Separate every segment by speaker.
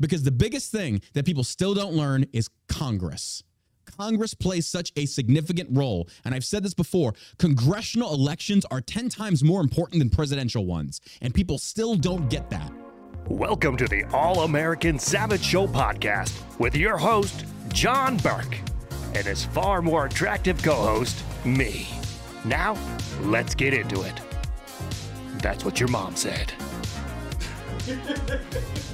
Speaker 1: Because the biggest thing that people still don't learn is Congress. Congress plays such a significant role. And I've said this before congressional elections are 10 times more important than presidential ones. And people still don't get that.
Speaker 2: Welcome to the All American Savage Show podcast with your host, John Burke, and his far more attractive co host, me. Now, let's get into it. That's what your mom said.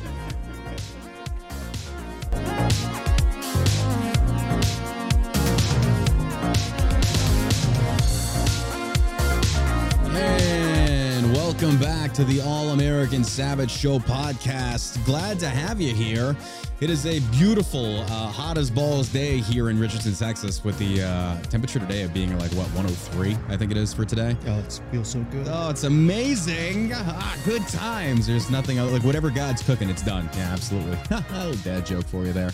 Speaker 1: welcome back to the All American Savage Show podcast. Glad to have you here. It is a beautiful, uh, hot as balls day here in Richardson, Texas, with the uh, temperature today of being like, what, 103, I think it is for today.
Speaker 3: Oh, it feels so good.
Speaker 1: Oh, it's amazing. Ah, good times. There's nothing like whatever God's cooking, it's done. Yeah, absolutely. Dad joke for you there.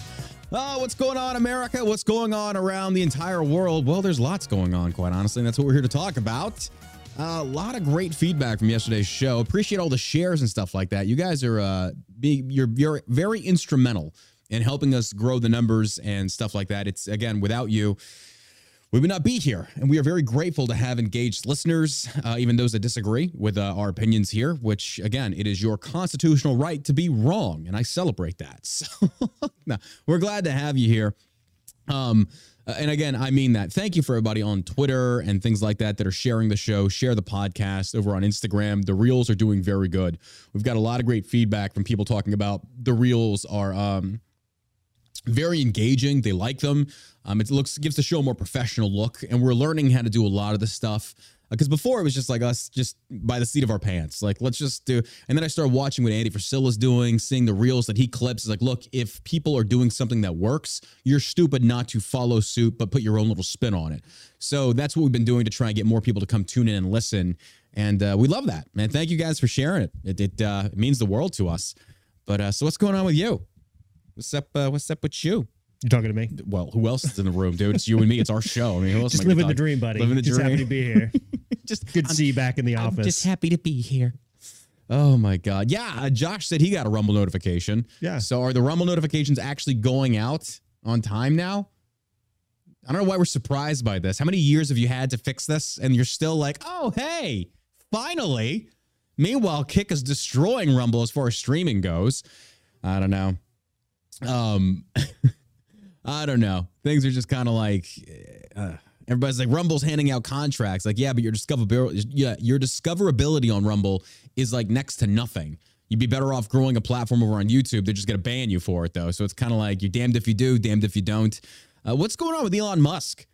Speaker 1: Oh, what's going on, America? What's going on around the entire world? Well, there's lots going on, quite honestly. And that's what we're here to talk about. A lot of great feedback from yesterday's show. Appreciate all the shares and stuff like that. You guys are uh, be, you're you're very instrumental in helping us grow the numbers and stuff like that. It's again without you, we would not be here. And we are very grateful to have engaged listeners, uh, even those that disagree with uh, our opinions here, which, again, it is your constitutional right to be wrong. And I celebrate that. So no, we're glad to have you here. Um, uh, and again, I mean that. Thank you for everybody on Twitter and things like that that are sharing the show, share the podcast over on Instagram. The reels are doing very good. We've got a lot of great feedback from people talking about the reels are um, very engaging. They like them. Um, it looks gives the show a more professional look, and we're learning how to do a lot of this stuff. Because before it was just like us, just by the seat of our pants. Like let's just do. And then I started watching what Andy Frisella's doing, seeing the reels that he clips. Like, look, if people are doing something that works, you're stupid not to follow suit, but put your own little spin on it. So that's what we've been doing to try and get more people to come tune in and listen. And uh, we love that, man. Thank you guys for sharing it. It it, uh, means the world to us. But uh, so what's going on with you? What's up? Uh, what's up with you?
Speaker 3: You're talking to me?
Speaker 1: Well, who else is in the room, dude? It's you and me. It's our show. I mean, who else?
Speaker 3: Just living the dream, buddy.
Speaker 1: Living the
Speaker 3: just
Speaker 1: dream.
Speaker 3: happy to be here.
Speaker 1: just
Speaker 3: Good to see you back in the
Speaker 1: I'm
Speaker 3: office.
Speaker 1: just happy to be here. Oh my god! Yeah, uh, Josh said he got a Rumble notification.
Speaker 3: Yeah.
Speaker 1: So are the Rumble notifications actually going out on time now? I don't know why we're surprised by this. How many years have you had to fix this, and you're still like, oh hey, finally? Meanwhile, Kick is destroying Rumble as far as streaming goes. I don't know. Um, I don't know. Things are just kind of like uh, everybody's like Rumble's handing out contracts. Like, yeah, but your discoverability, yeah, your discoverability on Rumble is like next to nothing. You'd be better off growing a platform over on YouTube. They're just gonna ban you for it though. So it's kind of like you're damned if you do, damned if you don't. Uh, what's going on with Elon Musk?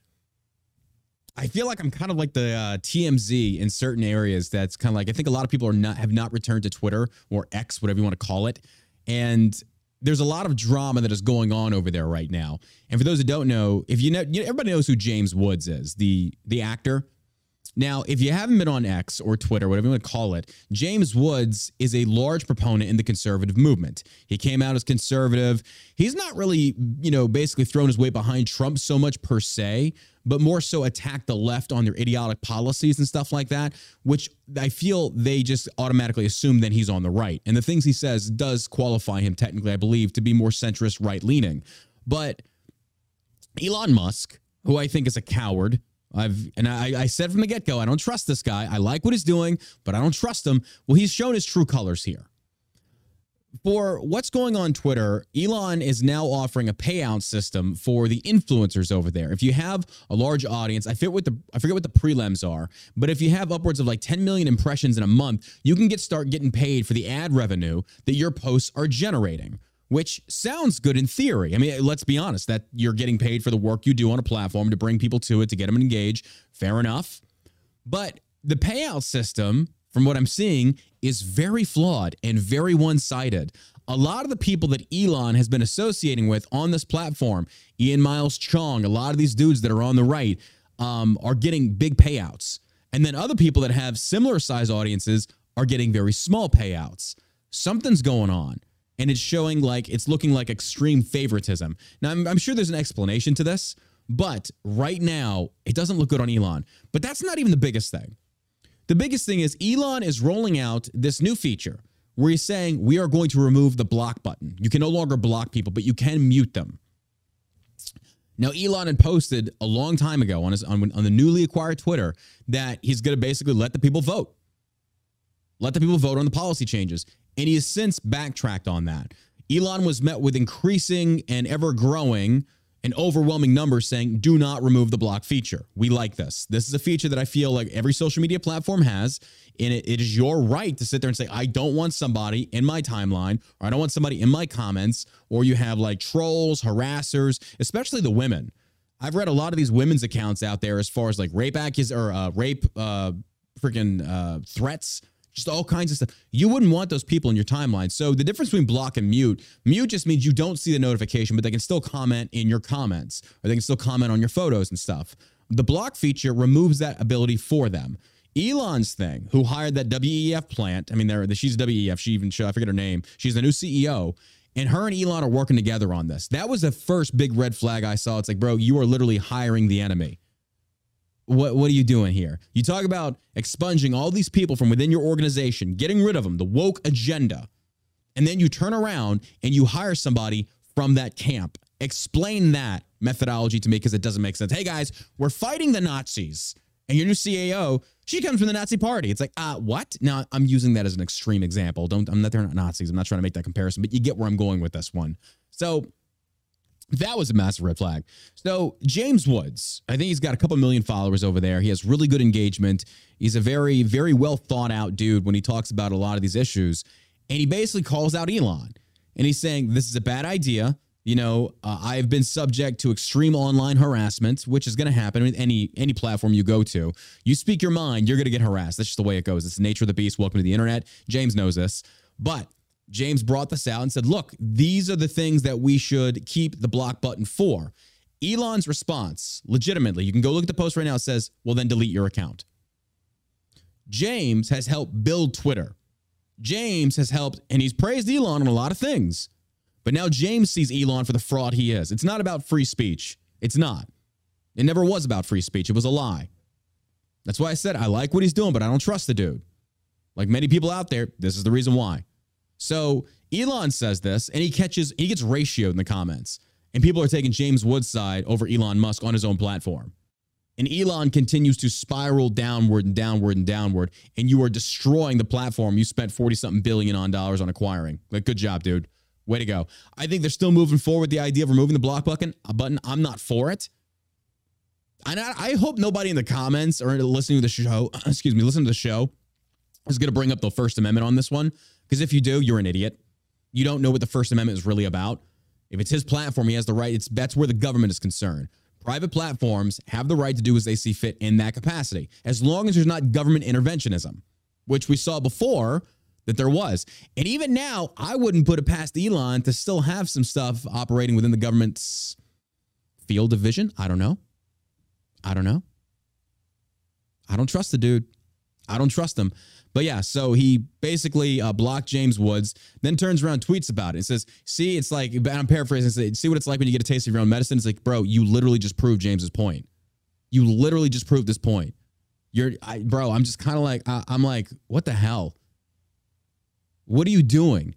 Speaker 1: I feel like I'm kind of like the uh, TMZ in certain areas. That's kind of like I think a lot of people are not have not returned to Twitter or X, whatever you want to call it, and there's a lot of drama that is going on over there right now. And for those that don't know, if you know, you know everybody knows who James Woods is, the the actor. Now, if you haven't been on X or Twitter, whatever you want to call it, James Woods is a large proponent in the conservative movement. He came out as conservative. He's not really, you know, basically thrown his weight behind Trump so much per se, but more so attack the left on their idiotic policies and stuff like that, which I feel they just automatically assume that he's on the right. And the things he says does qualify him technically, I believe, to be more centrist, right leaning. But Elon Musk, who I think is a coward. I've and I, I said from the get go, I don't trust this guy. I like what he's doing, but I don't trust him. Well, he's shown his true colors here. For what's going on Twitter, Elon is now offering a payout system for the influencers over there. If you have a large audience, I forget what the I forget what the prelims are, but if you have upwards of like 10 million impressions in a month, you can get start getting paid for the ad revenue that your posts are generating which sounds good in theory. I mean, let's be honest, that you're getting paid for the work you do on a platform to bring people to it, to get them engaged. Fair enough. But the payout system, from what I'm seeing, is very flawed and very one sided. A lot of the people that Elon has been associating with on this platform, Ian Miles Cheong, a lot of these dudes that are on the right, um, are getting big payouts. And then other people that have similar size audiences are getting very small payouts. Something's going on and it's showing like it's looking like extreme favoritism. Now, I'm, I'm sure there's an explanation to this, but right now it doesn't look good on Elon. But that's not even the biggest thing. The biggest thing is Elon is rolling out this new feature where he's saying we are going to remove the block button. You can no longer block people, but you can mute them. Now, Elon had posted a long time ago on his on, on the newly acquired Twitter that he's going to basically let the people vote, let the people vote on the policy changes, and he has since backtracked on that. Elon was met with increasing and ever growing and overwhelming number saying, do not remove the block feature. We like this. This is a feature that I feel like every social media platform has. And it, it is your right to sit there and say, I don't want somebody in my timeline, or I don't want somebody in my comments, or you have like trolls, harassers, especially the women. I've read a lot of these women's accounts out there as far as like rape accus or uh, rape uh, freaking uh, threats just all kinds of stuff. You wouldn't want those people in your timeline. So the difference between block and mute, mute just means you don't see the notification, but they can still comment in your comments or they can still comment on your photos and stuff. The block feature removes that ability for them. Elon's thing, who hired that WEF plant, I mean, they're, she's WEF, she even, I forget her name, she's the new CEO. And her and Elon are working together on this. That was the first big red flag I saw. It's like, bro, you are literally hiring the enemy. What, what are you doing here? You talk about expunging all these people from within your organization, getting rid of them, the woke agenda. And then you turn around and you hire somebody from that camp. Explain that methodology to me because it doesn't make sense. Hey guys, we're fighting the Nazis. And your new CAO, she comes from the Nazi party. It's like, uh, what? Now I'm using that as an extreme example. Don't I'm not they're not Nazis. I'm not trying to make that comparison, but you get where I'm going with this one. So that was a massive red flag. So James Woods, I think he's got a couple million followers over there. He has really good engagement. He's a very, very well thought out dude when he talks about a lot of these issues. And he basically calls out Elon. And he's saying, this is a bad idea. You know, uh, I've been subject to extreme online harassment, which is going to happen with any any platform you go to. You speak your mind, you're going to get harassed. That's just the way it goes. It's the nature of the beast. Welcome to the internet. James knows this. But James brought this out and said, look, these are the things that we should keep the block button for. Elon's response, legitimately, you can go look at the post right now, says, well, then delete your account. James has helped build Twitter. James has helped, and he's praised Elon on a lot of things. But now James sees Elon for the fraud he is. It's not about free speech. It's not. It never was about free speech. It was a lie. That's why I said I like what he's doing, but I don't trust the dude. Like many people out there, this is the reason why. So Elon says this, and he catches, he gets ratioed in the comments. And people are taking James Wood's side over Elon Musk on his own platform. And Elon continues to spiral downward and downward and downward. And you are destroying the platform you spent 40 something billion on dollars on acquiring. Like, good job, dude. Way to go. I think they're still moving forward the idea of removing the block button. Uh, button. I'm not for it. And I, I hope nobody in the comments or listening to the show, excuse me, listen to the show is going to bring up the First Amendment on this one because if you do, you're an idiot. You don't know what the First Amendment is really about. If it's his platform, he has the right. It's that's where the government is concerned. Private platforms have the right to do as they see fit in that capacity, as long as there's not government interventionism, which we saw before that there was. And even now, I wouldn't put it past Elon to still have some stuff operating within the government's field of vision. I don't know. I don't know. I don't trust the dude. I don't trust him. But yeah, so he basically uh, blocked James Woods, then turns around, tweets about it. and says, "See, it's like I'm paraphrasing. See what it's like when you get a taste of your own medicine." It's like, bro, you literally just proved James's point. You literally just proved this point. You're, I, bro. I'm just kind of like, I, I'm like, what the hell? What are you doing?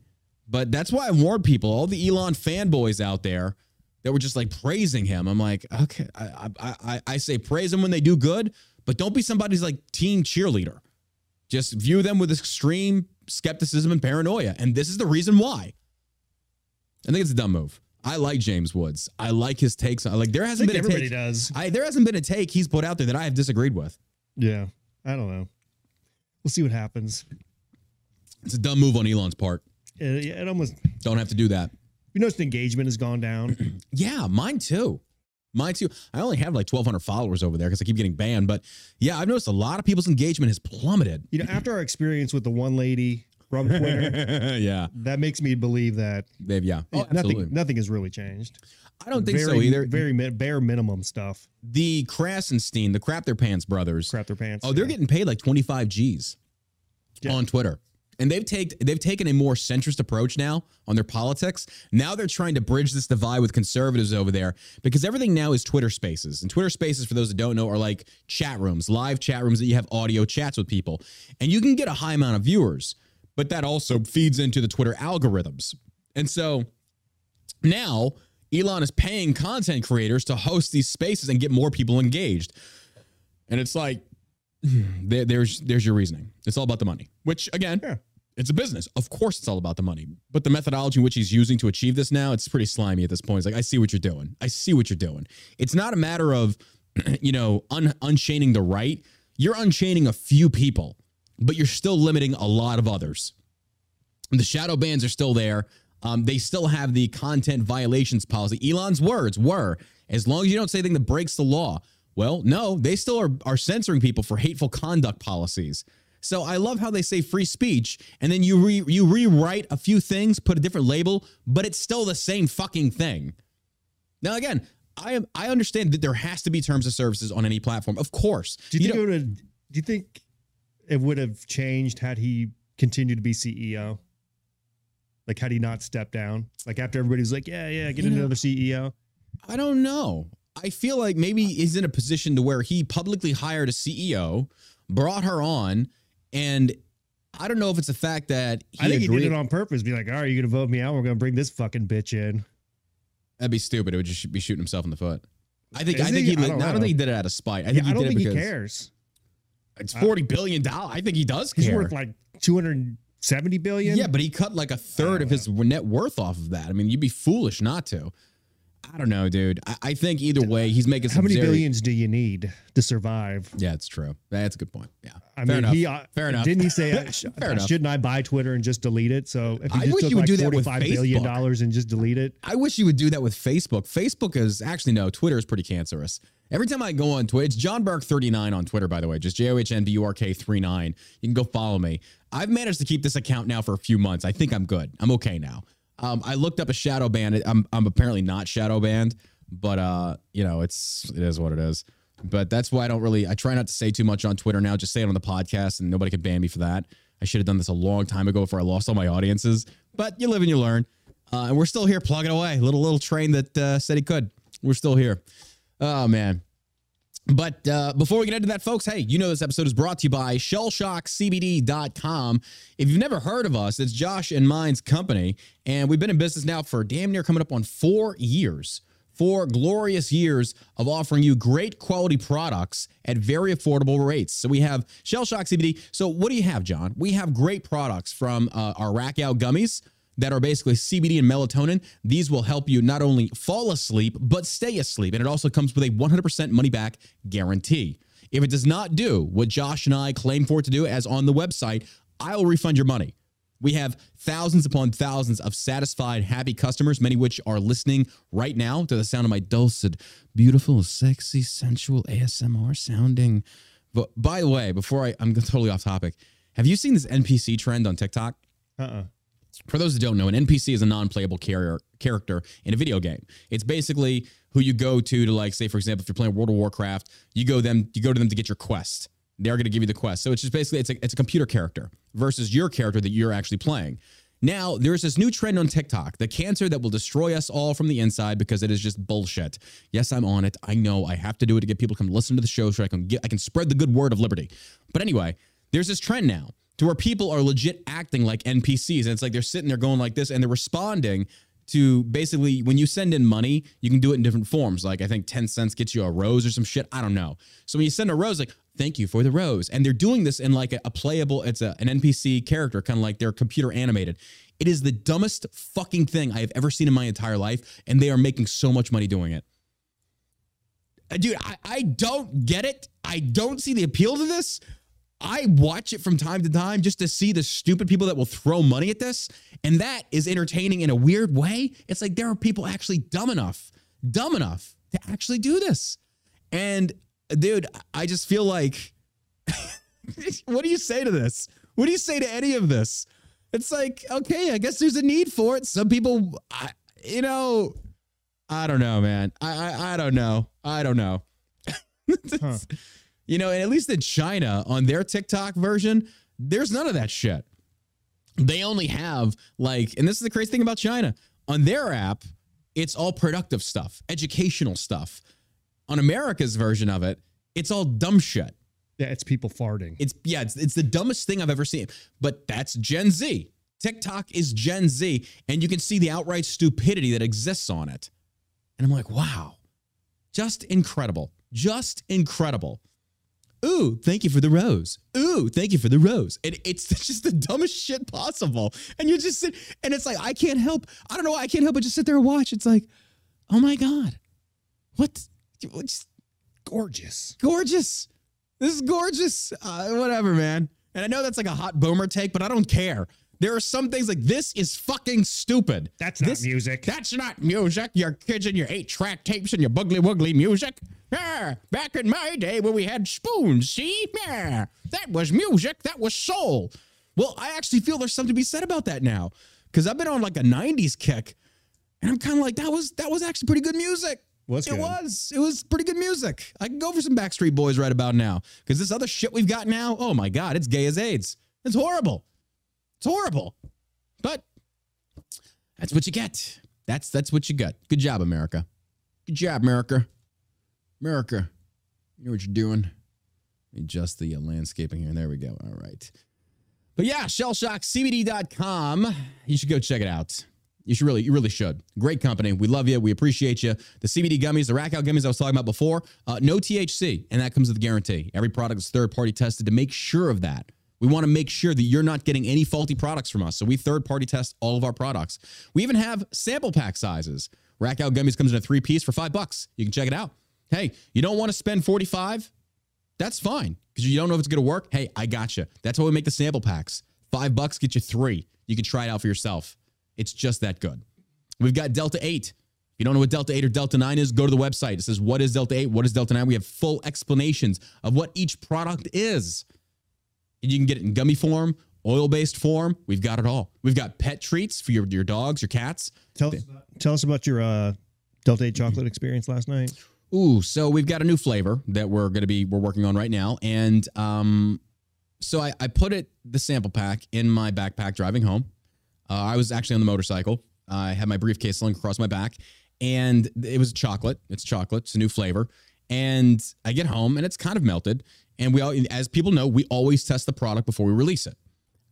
Speaker 1: But that's why I warned people, all the Elon fanboys out there that were just like praising him. I'm like, okay, I, I, I, I say praise them when they do good, but don't be somebody's like team cheerleader. Just view them with extreme skepticism and paranoia. And this is the reason why. I think it's a dumb move. I like James Woods. I like his takes. I like there hasn't been a
Speaker 3: everybody
Speaker 1: take.
Speaker 3: does.
Speaker 1: I, there hasn't been a take he's put out there that I have disagreed with.
Speaker 3: Yeah, I don't know. We'll see what happens.
Speaker 1: It's a dumb move on Elon's part.
Speaker 3: It, it almost
Speaker 1: Don't have to do that.
Speaker 3: you noticed engagement has gone down.
Speaker 1: Yeah, mine too. Mine too. I only have like 1,200 followers over there because I keep getting banned. But yeah, I've noticed a lot of people's engagement has plummeted.
Speaker 3: you know, after our experience with the one lady from Twitter,
Speaker 1: yeah,
Speaker 3: that makes me believe that
Speaker 1: they've yeah. Oh,
Speaker 3: nothing nothing has really changed.
Speaker 1: I don't think
Speaker 3: very,
Speaker 1: so either.
Speaker 3: Very bare minimum stuff.
Speaker 1: the Krassenstein, the Crap Their Pants brothers.
Speaker 3: Crap their pants.
Speaker 1: Oh, they're
Speaker 3: yeah.
Speaker 1: getting paid like 25 G's
Speaker 3: Yeah.
Speaker 1: on Twitter. And they've taken they've taken a more centrist approach now on their politics. Now they're trying to bridge this divide with conservatives over there because everything now is Twitter Spaces. And Twitter Spaces, for those that don't know, are like chat rooms, live chat rooms that you have audio chats with people, and you can get a high amount of viewers. But that also feeds into the Twitter algorithms. And so now Elon is paying content creators to host these spaces and get more people engaged. And it's like, there's there's your reasoning. It's all about the money. Which again,
Speaker 3: Yeah.
Speaker 1: It's a business. Of course, it's all about the money. But the methodology which he's using to achieve this now, it's pretty slimy at this point. It's like I see what you're doing. I see what you're doing. It's not a matter of, you know, un- unchaining the right. You're unchaining a few people, but you're still limiting a lot of others. The shadow bans are still there. Um, they still have the content violations policy. Elon's words were, as long as you don't say anything that breaks the law. Well, no, they still are, are censoring people for hateful conduct policies. So I love how they say free speech, and then you re, you rewrite a few things, put a different label, but it's still the same fucking thing. Now, again, I am I understand that there has to be terms of services on any platform, of course.
Speaker 3: Do you,
Speaker 1: You
Speaker 3: think it would have, do you think it would have changed had he continued to be CEO? Like had he not stepped down? Like after everybody was like, yeah, yeah, get
Speaker 1: know-
Speaker 3: another E CEO.
Speaker 1: I don't know. I feel like maybe he's in a position to where he publicly hired a CEO, brought her on, and I don't know if it's the fact that he
Speaker 3: I think
Speaker 1: agreed.
Speaker 3: he did it on purpose. Be like, all right, you're gonna vote me out. We're gonna bring this fucking bitch in.
Speaker 1: That'd be stupid. It would just be shooting himself in the foot. I think.
Speaker 3: Is
Speaker 1: I think
Speaker 3: he?
Speaker 1: he.
Speaker 3: I
Speaker 1: I
Speaker 3: don't
Speaker 1: don't, think he did it out of spite. I
Speaker 3: Yeah,
Speaker 1: think
Speaker 3: I
Speaker 1: he
Speaker 3: don't
Speaker 1: did
Speaker 3: think
Speaker 1: it
Speaker 3: he cares.
Speaker 1: it's forty billion dollars. I think he does
Speaker 3: He's worth like 270 billion.
Speaker 1: yeah, but he cut like a third of his net worth off of that. I mean, you'd be foolish not to. I don't know, dude. I, I think either way, he's making
Speaker 3: how many
Speaker 1: very-
Speaker 3: billions do you need to survive?
Speaker 1: Yeah, it's true. That's a good point. Yeah,
Speaker 3: I
Speaker 1: Fair
Speaker 3: mean,
Speaker 1: enough.
Speaker 3: he uh,
Speaker 1: Fair enough.
Speaker 3: Didn't he say, uh, sh-
Speaker 1: Fair enough.
Speaker 3: shouldn't I buy Twitter and just delete it? So if he
Speaker 1: I
Speaker 3: just
Speaker 1: wish
Speaker 3: took
Speaker 1: you would
Speaker 3: like
Speaker 1: do that with
Speaker 3: 45 billion dollars and just delete it,
Speaker 1: I wish you would do that with Facebook. Facebook is actually no, Twitter is pretty cancerous. Every time I go on Twitter, it's John Burke 39 on Twitter, by the way, just J O H N B U R K 39. You can go follow me. I've managed to keep this account now for a few months. I think I'm good. I'm okay now. Um, I looked up a shadow ban. I'm, I'm apparently not shadow banned, but uh, you know, it's it is what it is. But that's why I don't really I try not to say too much on Twitter now. Just say it on the podcast, and nobody can ban me for that. I should have done this a long time ago before I lost all my audiences. But you live and you learn. Uh, and we're still here plugging away. Little little train that uh, said he could. We're still here. Oh man. But uh, before we get into that, folks, hey, you know this episode is brought to you by shellshockcbd.com. If you've never heard of us, it's Josh and mine's company, and we've been in business now for damn near coming up on four years. Four glorious years of offering you great quality products at very affordable rates. So we have Shell Shock CBD. So what do you have, John? We have great products from uh, our Rack Out gummies that are basically CBD and melatonin. These will help you not only fall asleep, but stay asleep. And it also comes with a 100% money back guarantee. If it does not do what Josh and I claim for it to do, as on the website, I will refund your money. We have thousands upon thousands of satisfied, happy customers, many which are listening right now to the sound of my dulcet, beautiful, sexy, sensual ASMR sounding. But by the way, before I, I'm totally off topic, have you seen this NPC trend on TikTok?
Speaker 3: uh-uh.
Speaker 1: For those that don't know, an NPC is a non-playable carrier, character in a video game. It's basically who you go to to like say, for example, if you're playing World of Warcraft, you go them, you go to them to get your quest. They're going to give you the quest. So it's just basically it's a it's a computer character versus your character that you're actually playing. Now there's this new trend on TikTok, the cancer that will destroy us all from the inside because it is just bullshit. Yes, I'm on it. I know I have to do it to get people to come listen to the show so I can get I can spread the good word of liberty. But anyway, there's this trend now to where people are legit acting like NPCs. And it's like they're sitting there going like this and they're responding to basically when you send in money, you can do it in different forms. Like I think 10 cents gets you a rose or some shit. I don't know. So when you send a rose, like, thank you for the rose. And they're doing this in like a, a playable, it's a, an NPC character, kind of like they're computer animated. It is the dumbest fucking thing I have ever seen in my entire life. And they are making so much money doing it. Uh, Dude, I, I don't get it. I don't see the appeal to this. I watch it from time to time just to see the stupid people that will throw money at this. And that is entertaining in a weird way. It's like there are people actually dumb enough, dumb enough to actually do this. And dude, I just feel like, what do you say to this? What do you say to any of this? It's like, okay, I guess there's a need for it. Some people, I, you know, I don't know, man. I, I, I don't know. I don't know.
Speaker 3: Huh.
Speaker 1: You know, and at least in China, on their TikTok version, there's none of that shit. They only have like, and this is the crazy thing about China. On their app, it's all productive stuff, educational stuff. On America's version of it, it's all dumb shit.
Speaker 3: Yeah, it's people farting.
Speaker 1: It's yeah, it's, it's the dumbest thing I've ever seen. But that's Gen Z. TikTok is Gen Z, and you can see the outright stupidity that exists on it. And I'm like, wow, just incredible, just incredible. Ooh, thank you for the rose. Ooh, thank you for the rose. And it's just the dumbest shit possible. And you just sit, and it's like I can't help. I don't know. why I can't help but just sit there and watch. It's like, oh my god, what? What's
Speaker 3: gorgeous.
Speaker 1: gorgeous. This is gorgeous. Uh, whatever, man. And I know that's like a hot boomer take, but I don't care. There are some things like this is fucking stupid.
Speaker 3: That's not
Speaker 1: This-
Speaker 3: music.
Speaker 1: That's not music. Your kids and your eight track tapes and your buggly wuggly music. Yeah, back in my day when we had spoons, see? That was music. That was soul. Well, I actually feel there's something to be said about that now. Because I've been on like a 90s kick. And I'm kind of like, that was that was actually pretty good music.
Speaker 3: Was
Speaker 1: it
Speaker 3: good.
Speaker 1: was. It was pretty good music. I can go for some Backstreet Boys right about now. Because this other shit we've got now, oh my God, it's gay as AIDS. It's horrible. It's horrible. But that's what you get. That's that's what you got. Good job, America. Good job, America. America. You know what you're doing. Adjust the uh, landscaping here. There we go. All right. But yeah, shellshockcbd.com. You should go check it out. You should really, you really should. Great company. We love you. We appreciate you. The CBD gummies, the rack out gummies I was talking about before, uh, no THC, and that comes with a guarantee. Every product is third party tested to make sure of that. We want to make sure that you're not getting any faulty products from us. So we third party test all of our products. We even have sample pack sizes. Rack out gummies comes in a three piece for five bucks. You can check it out. Hey, you don't want to spend 45? That's fine because you don't know if it's going to work. Hey, I got you. That's why we make the sample packs. Five bucks get you three. You can try it out for yourself. It's just that good. We've got Delta 8. If you don't know what Delta 8 or Delta 9 is, go to the website. It says, What is Delta 8? What is Delta 9? We have full explanations of what each product is. And you can get it in gummy form, oil based form. We've got it all. We've got pet treats for your, your dogs, your cats.
Speaker 3: Tell us, tell us about your uh, Delta 8 chocolate experience last night.
Speaker 1: Ooh, so we've got a new flavor that we're going to be we're working on right now, and um, so I, I put it the sample pack in my backpack driving home. Uh, I was actually on the motorcycle. I had my briefcase slung across my back, and it was chocolate. It's chocolate. It's a new flavor, and I get home and it's kind of melted. And we all, as people know, we always test the product before we release it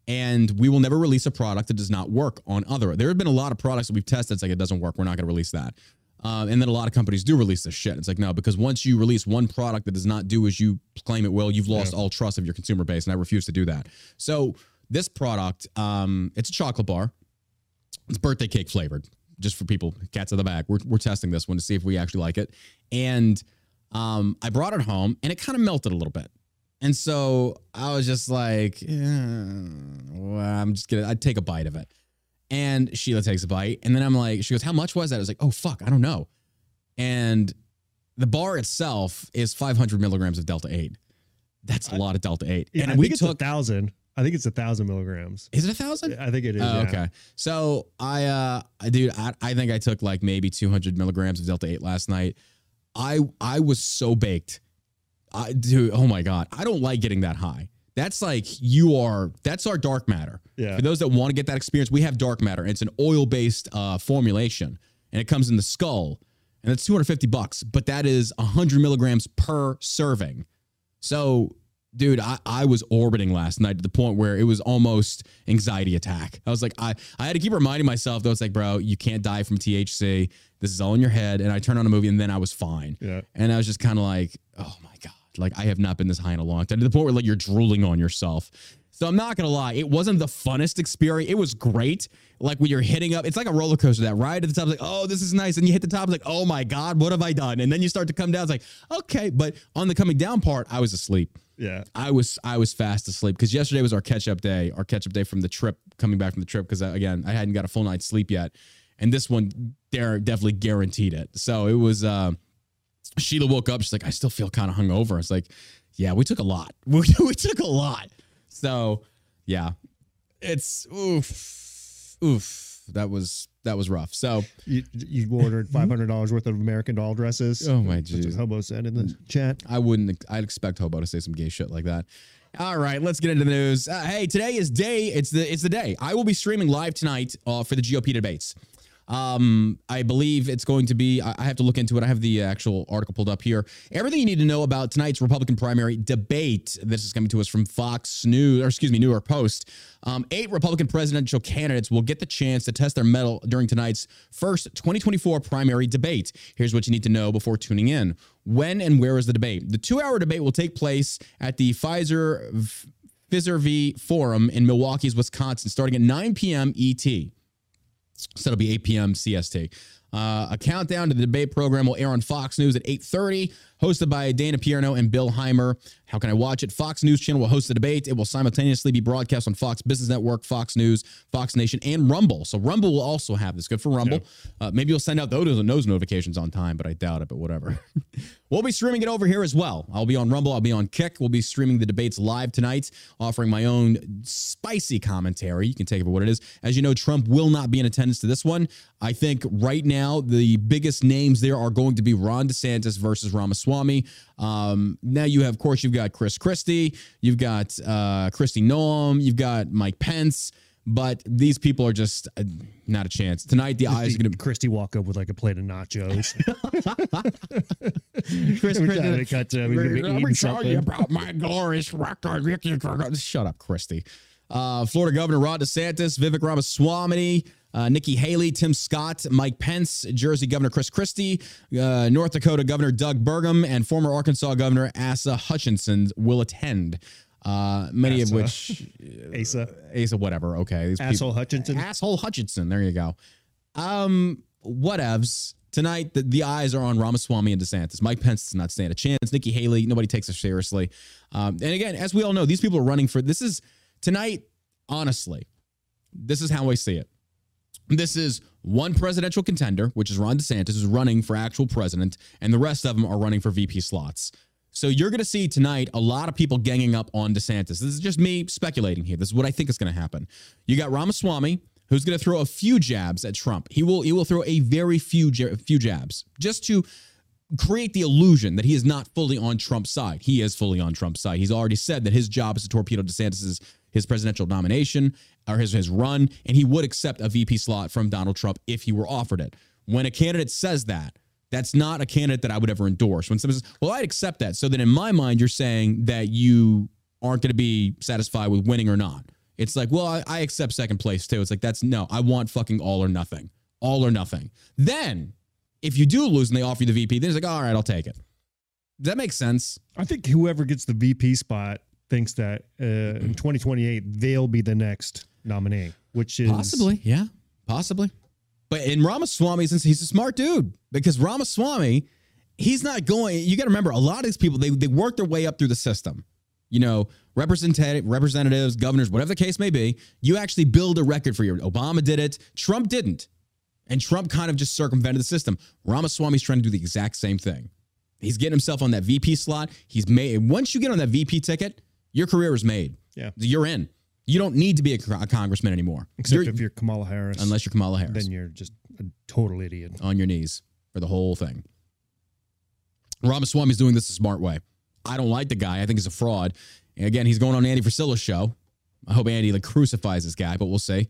Speaker 1: and we will never release a product that does not work on other. There have been a lot of products that we've tested. It's like it doesn't work. We're not going to release that. Um, and then a lot of companies do release this shit. It's like no, because once you release one product that does not do as you claim it will, you've lost all trust of your consumer base, and I refuse to do that. So this product, um, it's a chocolate bar. It's birthday cake flavored, just for people, cats in the bag. We're, we're testing this one to see if we actually like it. And um, I brought it home and it kind of melted a little bit. And so I was just like, yeah, well, I'm just gonna, I'd take a bite of it. And Sheila takes a bite. And then I'm like, she goes, how much was that? I was like, oh, fuck, I don't know. And the bar itself is 500 milligrams of Delta 8. That's a lot of Delta 8.
Speaker 3: Yeah,
Speaker 1: and
Speaker 3: I
Speaker 1: we took,
Speaker 3: a thousand. I think it's a thousand milligrams.
Speaker 1: is it a thousand?
Speaker 3: I think it is.
Speaker 1: Oh,
Speaker 3: yeah.
Speaker 1: okay. So I, uh, dude, I, I think I took like maybe 200 milligrams of Delta 8 last night. I, I was so baked. I, dude, oh my God. I don't like getting that high. That's like you are, that's our dark matter.
Speaker 3: Yeah.
Speaker 1: For those that want to get that experience, we have dark matter. It's an oil based uh, formulation and it comes in the skull and it's 250 bucks, but that is 100 milligrams per serving. So, dude, I, I was orbiting last night to the point where it was almost anxiety attack. I was like, I, I had to keep reminding myself, though, it's like, bro, you can't die from THC. This is all in your head. And I turned on a movie and then I was fine.
Speaker 3: Yeah.
Speaker 1: And I was just kind of like, oh my God. Like, I have not been this high in a long time to the point where like you're drooling on yourself. So I'm not gonna lie, it wasn't the funnest experience. It was great. Like when you're hitting up, it's like a roller coaster. That ride at the top, is like, oh, this is nice, and you hit the top, it's like, oh my god, what have I done? And then you start to come down, it's like, okay, but on the coming down part, I was asleep.
Speaker 3: Yeah.
Speaker 1: I was I was fast asleep because yesterday was our catch up day, our catch up day from the trip, coming back from the trip. Because again, I hadn't got a full night's sleep yet, and this one there definitely guaranteed it. So it was. uh Sheila woke up. She's like, I still feel kind of hungover. I was like, Yeah, we took a lot. We, we took a lot. So yeah, it's oof, oof. That was that was rough. So
Speaker 3: You, you ordered five hundred dollars worth of American Doll dresses.
Speaker 1: Oh, my jeez.
Speaker 3: Hobo said in the chat.
Speaker 1: I wouldn't. I'd expect Hobo to say some gay shit like that. All right, let's get into the news. Uh, hey, today is day. It's the it's the day. I will be streaming live tonight uh, for the GOP debates. Um, I believe it's going to be. I have to look into it. I have the actual article pulled up here. Everything you need to know about tonight's Republican primary debate. This is coming to us from Fox News, or excuse me, New York Post. Um, eight Republican presidential candidates will get the chance to test their mettle during tonight's first 2024 primary debate. Here's what you need to know before tuning in. When and where is the debate? The two-hour debate will take place at the Pfizer Fiserv Forum in Milwaukee's Wisconsin, starting at 9 p.m. ET. So it'll be 8 p.m. CST. Uh, a countdown to the debate program will air on Fox News at 8:30, hosted by Dana Perino and Bill Hemmer. How can I watch it? Fox News Channel will host the debate. It will simultaneously be broadcast on Fox Business Network, Fox News, Fox Nation, and Rumble. So Rumble will also have this. Good for Rumble. Uh, maybe you'll send out those those notifications on time, but I doubt it. But whatever. we'll be streaming it over here as well. I'll be on Rumble. I'll be on Kick. We'll be streaming the debates live tonight, offering my own spicy commentary. You can take it for what it is. As you know, Trump will not be in attendance to this one. I think right now the biggest names there are going to be Ron DeSantis versus Ramaswamy. Um, now you have, of course, you've got Chris Christie, you've got uh, Kristi Noem, you've got Mike Pence, but these people are just uh, not a chance tonight. The eyes are going to
Speaker 3: Christie walk up with like a plate of nachos.
Speaker 1: Chris
Speaker 3: Every time they cut to him, he's gonna be
Speaker 1: Let
Speaker 3: eating
Speaker 1: me tell you
Speaker 3: something.
Speaker 1: about my glorious record. Shut up, Christie. Uh, Florida Governor Ron DeSantis, Vivek Ramaswamy, uh, Nikki Haley, Tim Scott, Mike Pence, Jersey Governor Chris Christie, uh, North Dakota Governor Doug Burgum, and former Arkansas Governor Asa Hutchinson will attend. Uh, many of which
Speaker 3: Asa.
Speaker 1: Asa, whatever. Okay, these people-
Speaker 3: Asshole Hutchinson.
Speaker 1: Asshole Hutchinson. There you go. Um, whatevs. Tonight, the, the eyes are on Ramaswamy and DeSantis. Mike Pence does not stand a chance. Nikki Haley, nobody takes her seriously. Um, and again, as we all know, these people are running for this is tonight, honestly, this is how I see it. This is one presidential contender, which is Ron DeSantis, who's running for actual president, and the rest of them are running for VP slots. So you're going to see tonight a lot of people ganging up on DeSantis. This is just me speculating here. This is what I think is going to happen. You got Ramaswamy, who's going to throw a few jabs at Trump. He will he will throw a very few few jabs just to create the illusion that he is not fully on Trump's side. He is fully on Trump's side. He's already said that his job is to torpedo DeSantis's his presidential nomination or his his run, and he would accept a VP slot from Donald Trump if he were offered it. When a candidate says that, that's not a candidate that I would ever endorse. When someone says, "Well, I'd accept that," so then in my mind, you're saying that you aren't going to be satisfied with winning or not. It's like, well, I, I accept second place too. It's like that's no, I want fucking all or nothing, all or nothing. Then, if you do lose and they offer you the VP, then it's like, all right, I'll take it. Does that make sense?
Speaker 3: I think whoever gets the VP spot thinks that uh, in 2028 they'll be the next nominee, which is
Speaker 1: Possibly, yeah, possibly. But in Ramaswamy, since he's a smart dude, because Ramaswamy, he's not going. You got to remember, a lot of these people they they work their way up through the system. You know, representative, representatives, governors, whatever the case may be. You actually build a record for your. Obama did it. Trump didn't, and Trump kind of just circumvented the system. Ramaswamy's trying to do the exact same thing. He's getting himself on that VP slot. He's made. Once you get on that VP ticket, your career is made.
Speaker 3: Yeah.
Speaker 1: you're in. You don't need to be a, a congressman anymore.
Speaker 3: Except
Speaker 1: You're-
Speaker 3: if you're Kamala Harris,
Speaker 1: unless you're Kamala Harris
Speaker 3: then you're just a total idiot.
Speaker 1: on your knees for the whole thing. Ramaswamy's doing this a smart way. I don't like the guy. I think he's a fraud. And again, he's going on Andy Frisella's show. I hope Andy like crucifies this guy, but we'll see.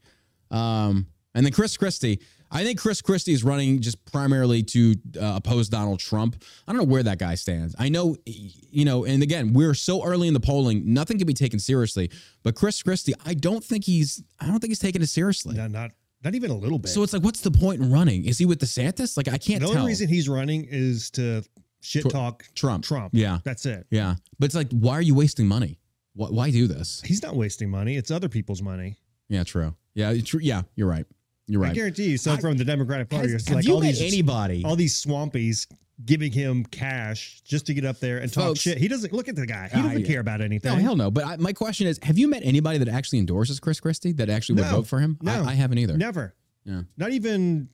Speaker 1: Um, and then Chris Christie. I think Chris Christie is running just primarily to uh, oppose Donald Trump. I don't know where that guy stands. I know, you know, and again, we're so early in the polling, nothing can be taken seriously. But Chris Christie, I don't think he's, I don't think he's taking it seriously.
Speaker 3: Not, not not even a little bit.
Speaker 1: So it's like, what's the point in running? Is he with DeSantis? Like, I can't
Speaker 3: the
Speaker 1: tell.
Speaker 3: only reason he's running is to shit talk
Speaker 1: Trump.
Speaker 3: Trump.
Speaker 1: Yeah.
Speaker 3: that's it.
Speaker 1: Yeah, but it's like, why are you wasting money? Why, why do this?
Speaker 3: He's not wasting money. It's other people's money.
Speaker 1: Yeah, true. Yeah, true. Yeah, you're right. You're
Speaker 3: I guarantee you. So
Speaker 1: I-
Speaker 3: from the Democratic Party,
Speaker 1: Has-
Speaker 3: it's like
Speaker 1: you
Speaker 3: all
Speaker 1: met
Speaker 3: these
Speaker 1: anybody?
Speaker 3: all these swampies giving him cash just to get up there and talk shit. He doesn't look at the guy. He doesn't
Speaker 1: yeah.
Speaker 3: care about anything.
Speaker 1: no, hell no. But I, my question is, have you met anybody that actually endorses Chris Christie that actually would
Speaker 3: No.
Speaker 1: vote for him?
Speaker 3: No.
Speaker 1: I, I haven't either.
Speaker 3: Never.
Speaker 1: Yeah.
Speaker 3: Not even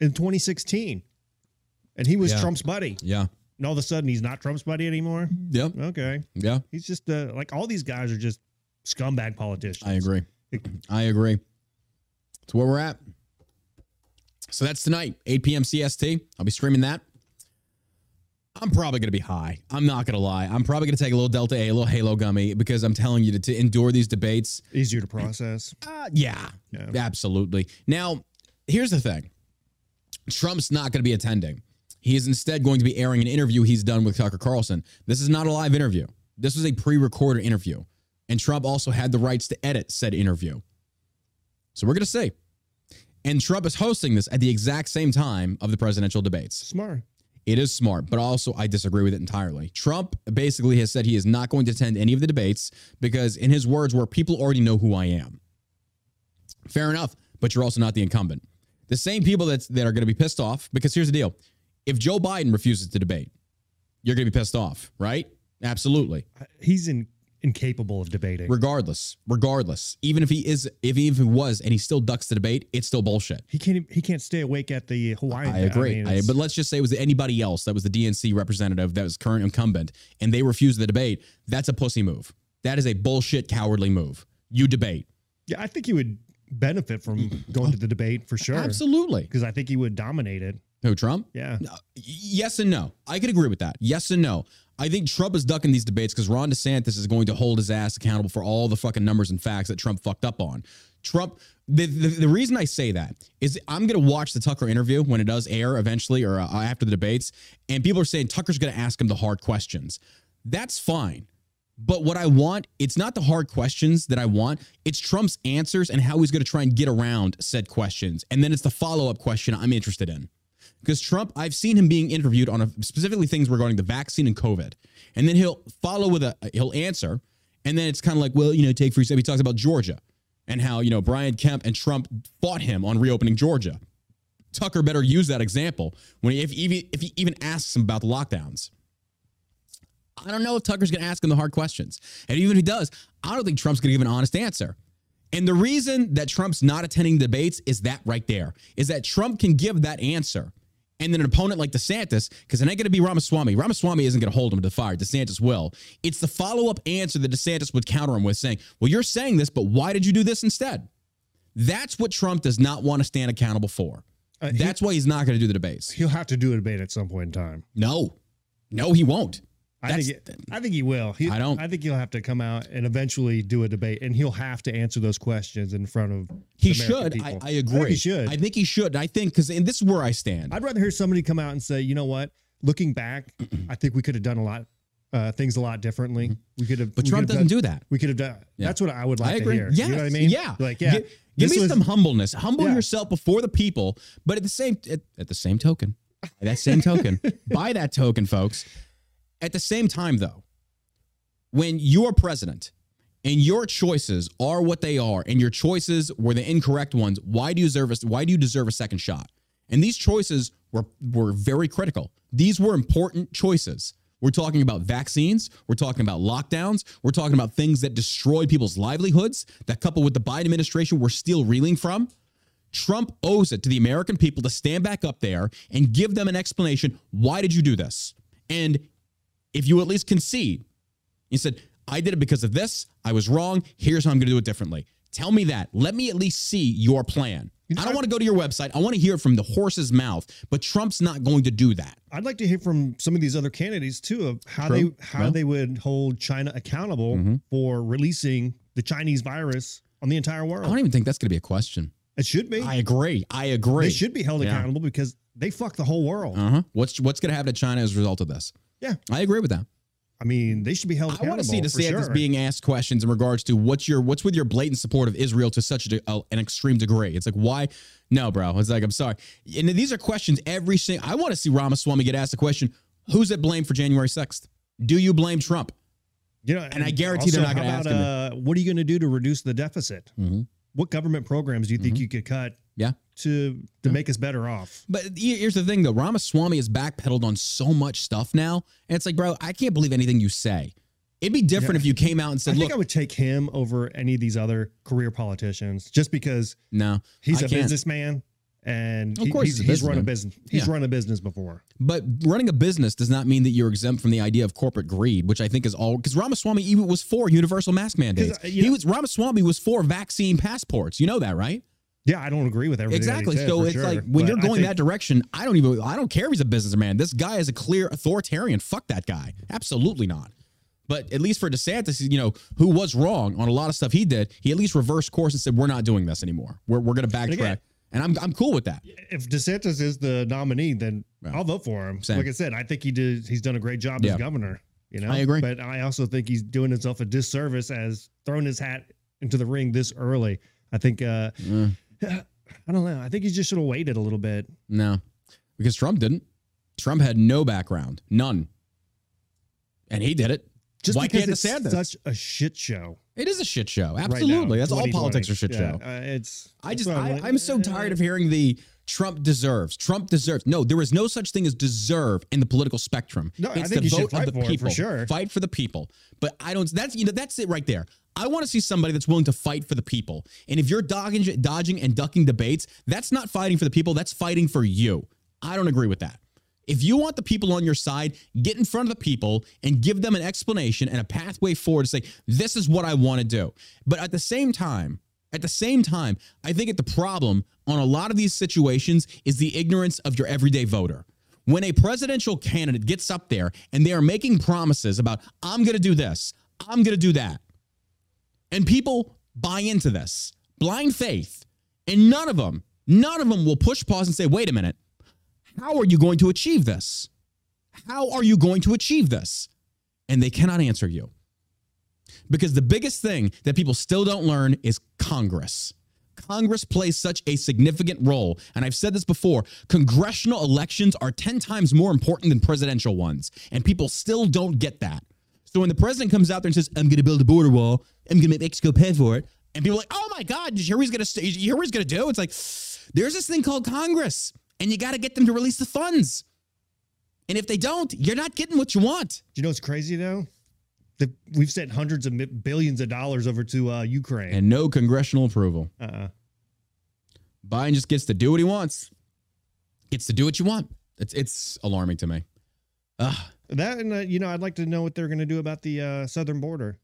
Speaker 3: in 2016. And he was
Speaker 1: Yeah.
Speaker 3: Trump's buddy.
Speaker 1: Yeah.
Speaker 3: And all of a sudden he's not Trump's buddy anymore.
Speaker 1: Yep.
Speaker 3: Okay.
Speaker 1: Yeah.
Speaker 3: He's just uh, like all these guys are just scumbag politicians.
Speaker 1: I agree. I agree. That's where we're at. So that's tonight, 8 p.m. CST. I'll be streaming that. I'm probably going to be high. I'm not going to lie. I'm probably going to take a little Delta 8, a little Halo gummy because I'm telling you to, to endure these debates.
Speaker 3: Easier to process.
Speaker 1: Uh, yeah,
Speaker 3: Yeah.
Speaker 1: absolutely. Now, here's the thing. Trump's not going to be attending. He is instead going to be airing an interview he's done with Tucker Carlson. This is not a live interview. This was a pre-recorded interview, and Trump also had the rights to edit said interview. So we're going to see. And Trump is hosting this at the exact same time of the presidential debates.
Speaker 3: Smart.
Speaker 1: It is smart, but also I disagree with it entirely. Trump basically has said he is not going to attend any of the debates because, in his words, where people already know who I am. Fair enough, but you're also not the incumbent. The same people that's, that are going to be pissed off, because here's the deal if Joe Biden refuses to debate, you're going to be pissed off, right? Absolutely.
Speaker 3: He's in, incapable of debating.
Speaker 1: Regardless, regardless, even if he is, if he even was, and he still ducks the debate, it's still bullshit.
Speaker 3: he can't. He can't stay awake at the Hawaiian.
Speaker 1: I agree.
Speaker 3: mean,
Speaker 1: I- but let's just say it was anybody else that was the DNC representative that was current incumbent and they refused the debate. That's a pussy move. That is a bullshit, cowardly move. You debate.
Speaker 3: yeah, I think he would benefit from going to the debate for sure.
Speaker 1: Absolutely.
Speaker 3: Because I think he would dominate it.
Speaker 1: Who, Trump?
Speaker 3: Yeah.
Speaker 1: No, yes and no. I could agree with that. Yes and no. I think Trump is ducking these debates because Ron DeSantis is going to hold his ass accountable for all the fucking numbers and facts that Trump fucked up on. Trump, the, the, the reason I say that is I'm going to watch the Tucker interview when it does air eventually or uh, after the debates, and people are saying Tucker's going to ask him the hard questions. That's fine. But what I want, it's not the hard questions that I want. It's Trump's answers and how he's going to try and get around said questions. And then it's the follow up question I'm interested in. Because Trump, I've seen him being interviewed on a, specifically things regarding the vaccine and COVID. And then he'll follow with a, he'll answer. And then it's kind of like, well, you know, take free. He talks about Georgia and how, you know, Brian Kemp and Trump fought him on reopening Georgia. Tucker better use that example when he, if, even, if he even asks him about the lockdowns. I don't know if Tucker's going to ask him the hard questions. And even if he does, I don't think Trump's going to give an honest answer. And the reason that Trump's not attending debates is that right there, is that Trump can give that answer. And then an opponent like DeSantis, because it ain't going to be Ramaswamy. Ramaswamy isn't going to hold him to fire. DeSantis will. It's the follow up answer that DeSantis would counter him with saying, Well, you're saying this, but why did you do this instead? That's what Trump does not want to stand accountable for.
Speaker 3: Uh, he-
Speaker 1: That's why he's not going to do the debates.
Speaker 3: He'll have to do a debate at some point in time.
Speaker 1: No, no, he won't.
Speaker 3: I think. It, I think he will. He,
Speaker 1: I don't-
Speaker 3: I think he'll have to come out and eventually do a debate, and he'll have to answer those questions in front of.
Speaker 1: He should. I. I agree.
Speaker 3: think he should.
Speaker 1: I think he should. I think because, and this is where I stand.
Speaker 3: I'd rather hear somebody come out and say, you know what? Looking back, I think we could have done a lot, uh, things a lot differently. We could have.
Speaker 1: Mm-hmm. But Trump doesn't
Speaker 3: done-
Speaker 1: do that.
Speaker 3: We could have done.
Speaker 1: Yeah.
Speaker 3: That's what I would like
Speaker 1: I
Speaker 3: to
Speaker 1: agree.
Speaker 3: hear.
Speaker 1: Yes.
Speaker 3: You know what I mean?
Speaker 1: Yeah.
Speaker 3: Like, yeah.
Speaker 1: Gi- Give, me
Speaker 3: was-
Speaker 1: some humbleness. Humble
Speaker 3: Yeah.
Speaker 1: yourself before the people. But at the same at, at the same token, that same token, by that token, folks. At the same time, though, when you're president and your choices are what they are, and your choices were the incorrect ones, why do you deserve a, why do you deserve a second shot? And these choices were were very critical. These were important choices. We're talking about vaccines. We're talking about lockdowns. We're talking about things that destroy people's livelihoods. That coupled with the Biden administration, we're still reeling from. Trump owes it to the American people to stand back up there and give them an explanation. Why did you do this? And if you at least concede, you said, I did it because of this. I was wrong. Here's how I'm going to do it differently. Tell me that. Let me at least see your plan. I don't want to go to your website. I want to hear it from the horse's mouth, but Trump's not going to do that.
Speaker 3: I'd like to hear from some of these other candidates too of how
Speaker 1: True.
Speaker 3: they how
Speaker 1: Yeah.
Speaker 3: they would hold China accountable
Speaker 1: Mhm.
Speaker 3: for releasing the Chinese virus on the entire world.
Speaker 1: I don't even think that's going to be a question.
Speaker 3: It should be.
Speaker 1: I agree. I agree.
Speaker 3: They should be held
Speaker 1: Yeah.
Speaker 3: accountable because they fuck the whole world.
Speaker 1: Uh huh. What's what's going to happen to China as a result of this?
Speaker 3: Yeah.
Speaker 1: I agree with that.
Speaker 3: I mean, they should be held
Speaker 1: I want to see the
Speaker 3: sure.
Speaker 1: being asked questions in regards to what's your what's with your blatant support of Israel to such a, a- an extreme degree. It's like why? No, bro. It's like I'm sorry. And these are questions every single. I want to see Ramaswamy get asked the question: Who's at blame for January 6th? Do you blame Trump?
Speaker 3: You know,
Speaker 1: and I guarantee they're not gonna ask
Speaker 3: about, Uh, what are you going to do to reduce the deficit?
Speaker 1: Mhm.
Speaker 3: What government programs do you think mm-hmm. you could cut
Speaker 1: Yeah.
Speaker 3: to to make us better off?
Speaker 1: But here's the thing, though. Ramaswamy is backpedaled on so much stuff now, and it's like, bro, I can't believe anything you say. It'd be different
Speaker 3: Yeah.
Speaker 1: if you came out and
Speaker 3: I
Speaker 1: said,
Speaker 3: think
Speaker 1: "Look,
Speaker 3: I would take him over any of these other career politicians just because
Speaker 1: no,
Speaker 3: he's
Speaker 1: I
Speaker 3: a
Speaker 1: can't."
Speaker 3: businessman and
Speaker 1: Of
Speaker 3: he-
Speaker 1: course
Speaker 3: he's,
Speaker 1: he's
Speaker 3: he's run a business. He's
Speaker 1: Yeah.
Speaker 3: run a business before.
Speaker 1: But running a business does not mean that you're exempt from the idea of corporate greed, which I think is all because Ramaswamy even was for universal mask mandates.
Speaker 3: uh,
Speaker 1: he
Speaker 3: know-
Speaker 1: was Ramaswamy was for vaccine passports. You know that, right?
Speaker 3: Yeah, I don't agree with everything.
Speaker 1: exactly.
Speaker 3: said,
Speaker 1: so it's
Speaker 3: sure,
Speaker 1: like when
Speaker 3: but
Speaker 1: you're going
Speaker 3: think-
Speaker 1: that direction, I don't even I don't care if he's a businessman. This guy is a clear authoritarian. Fuck that guy. Absolutely not. But at least for DeSantis, you know, who was wrong on a lot of stuff he did, he at least reversed course and said, "We're not doing this anymore. We're we're going to backtrack." And I'm I'm cool with that.
Speaker 3: If DeSantis is the nominee, then
Speaker 1: Yeah.
Speaker 3: I'll vote for him.
Speaker 1: Same.
Speaker 3: Like I said, I think he did. He's done a great job
Speaker 1: Yeah.
Speaker 3: as governor. You know,
Speaker 1: I agree.
Speaker 3: But I also think he's doing himself a disservice as throwing his hat into the ring this early. I think. uh
Speaker 1: Mm,
Speaker 3: I don't know. I think he just should have waited a little bit.
Speaker 1: no. Because Trump didn't. Trump had no background. None. And he did it.
Speaker 3: Just
Speaker 1: Why
Speaker 3: because
Speaker 1: can't
Speaker 3: it's
Speaker 1: DeSantis?
Speaker 3: such a shit show.
Speaker 1: It is a shit show.
Speaker 3: right now,
Speaker 1: Absolutely. That's all politics are shit
Speaker 3: Yeah,
Speaker 1: show.
Speaker 3: uh, it's.
Speaker 1: I just I,
Speaker 3: am
Speaker 1: I, so tired of hearing the Trump deserves. Trump deserves. No, there is no such thing as deserve in the political spectrum.
Speaker 3: No, I
Speaker 1: it's
Speaker 3: think
Speaker 1: the
Speaker 3: you should
Speaker 1: vote
Speaker 3: fight
Speaker 1: of the
Speaker 3: for it, for
Speaker 1: people.
Speaker 3: sure.
Speaker 1: Fight for the people. But I don't. That's you know that's it right there. I want to see somebody that's willing to fight for the people. And if you're dodging, dodging and ducking debates, that's not fighting for the people. That's fighting for you. I don't agree with that. If you want the people on your side, get in front of the people and give them an explanation and a pathway forward to say, this is what I want to do. But at the same time, at the same time, I think that the problem on a lot of these situations is the ignorance of your everyday voter. When a presidential candidate gets up there and they are making promises about, I'm going to do this, I'm going to do that, and people buy into this blind faith, and none of them, none of them will push pause and say, wait a minute, how are you going to achieve this? How are you going to achieve this? And they cannot answer you. Because the biggest thing that people still don't learn is Congress. Congress plays such a significant role. And I've said this before congressional elections are 10 times more important than presidential ones. And people still don't get that. So when the president comes out there and says, I'm going to build a border wall, I'm going to make Mexico pay for it, and people are like, oh my God, did you hear what he's going to do? It's like, there's this thing called Congress, and you got to get them to release the funds. And if they don't, you're not getting what you want.
Speaker 3: Do you know what's crazy though? That we've sent hundreds of mi- billions of dollars over to uh, Ukraine.
Speaker 1: And no congressional approval.
Speaker 3: uh,
Speaker 1: Biden just gets to do what he wants. Gets to do what you want. It's it's alarming to me. Ugh.
Speaker 3: that and uh, you know, I'd like to know what they're going to do about the uh, southern border,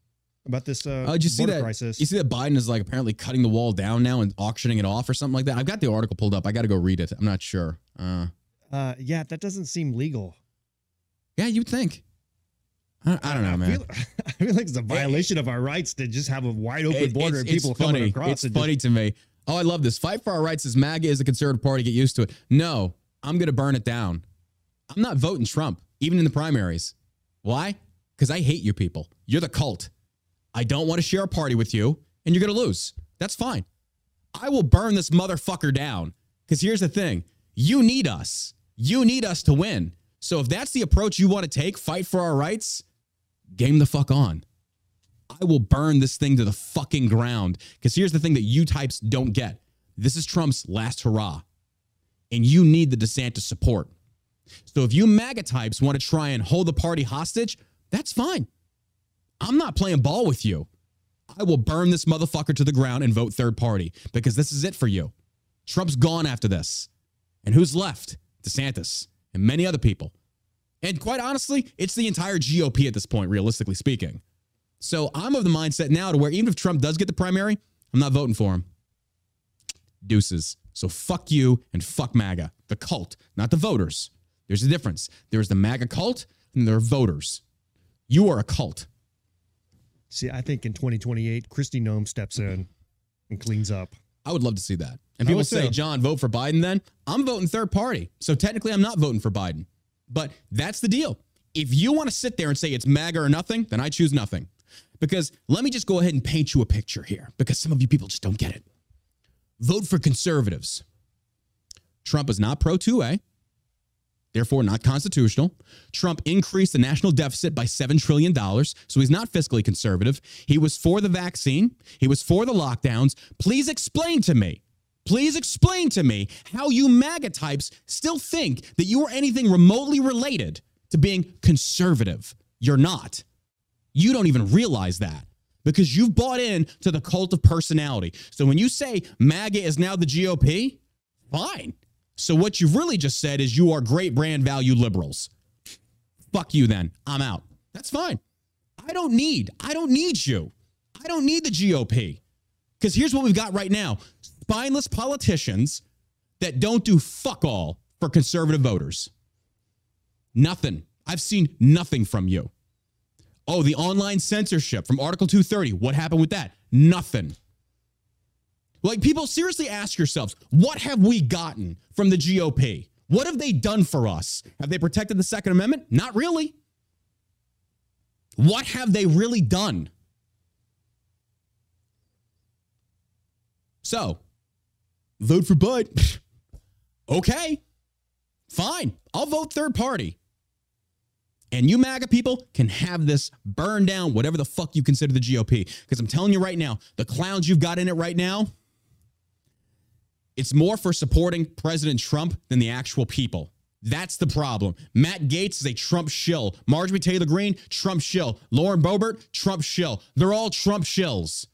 Speaker 3: about this uh,
Speaker 1: did you see that?
Speaker 3: crisis.
Speaker 1: You see that Biden is like apparently cutting the wall down now and auctioning it off or something like that. I've got the article pulled up. I got to go read it. I'm not sure. Uh,
Speaker 3: uh, yeah, that doesn't seem legal.
Speaker 1: yeah, you'd think. I, I don't know,
Speaker 3: I
Speaker 1: man.
Speaker 3: Feel, I feel like it's a violation of our rights to just have a wide open
Speaker 1: It-
Speaker 3: border
Speaker 1: it's,
Speaker 3: and people
Speaker 1: it's
Speaker 3: coming across.
Speaker 1: It's funny to me. Oh, I love this. Fight for our rights as MAGA is a conservative party. Get used to it. No, I'm going to burn it down. I'm not voting Trump, even in the primaries. Why? Because I hate you people. You're the cult. I don't want to share a party with you, and you're going to lose. That's fine. I will burn this motherfucker down. Because here's the thing you need us. You need us to win. So if that's the approach you want to take, fight for our rights, game the fuck on. I will burn this thing to the fucking ground. Because here's the thing that you types don't get this is Trump's last hurrah. And you need the DeSantis support. So if you MAGA types want to try and hold the party hostage, that's fine. I'm not playing ball with you. I will burn this motherfucker to the ground and vote third party because this is it for you. Trump's gone after this. And who's left? DeSantis and many other people. And quite honestly, it's the entire GOP at this point, realistically speaking. So I'm of the mindset now to where even if Trump does get the primary, I'm not voting for him. Deuces. So fuck you and fuck MAGA, the cult, not the voters. There's a difference. There's the MAGA cult and there are voters. You are a cult.
Speaker 3: See, I think in 2028, Kristi Noem steps mm-hmm. in and cleans up.
Speaker 1: I would love to see that. And people say. John, vote for Biden then. I'm voting third party. So technically, I'm not voting for Biden. But that's the deal. If you want to sit there and say it's MAGA or nothing, then I choose nothing. Because let me just go ahead and paint you a picture here, because some of you people just don't get it. Vote for conservatives. Trump is not pro 2A, therefore not constitutional. Trump increased the national deficit by $7 trillion, so he's not fiscally conservative. He was for the vaccine, he was for the lockdowns. Please explain to me. Please explain to me how you MAGA types still think that you are anything remotely related to being conservative. You're not. You don't even realize that because you've bought in to the cult of personality. So when you say MAGA is now the GOP, fine. So what you've really just said is you are great brand value liberals. Fuck you then. I'm out. That's fine. I don't need, I don't need you. I don't need the GOP. Because here's what we've got right now spineless politicians that don't do fuck all for conservative voters. Nothing. I've seen nothing from you. Oh, the online censorship from Article 230. What happened with that? Nothing. Like, people seriously ask yourselves, what have we gotten from the GOP? What have they done for us? Have they protected the Second Amendment? Not really. What have they really done? So, vote for Bud. okay, fine. I'll vote third party. And you MAGA people can have this burn down, whatever the fuck you consider the GOP. Because I'm telling you right now, the clowns you've got in it right now, it's more for supporting President Trump than the actual people. That's the problem. Matt Gaetz is a Trump shill. Marjorie Taylor Greene, Trump shill. Lauren Boebert, Trump shill. They're all Trump shills.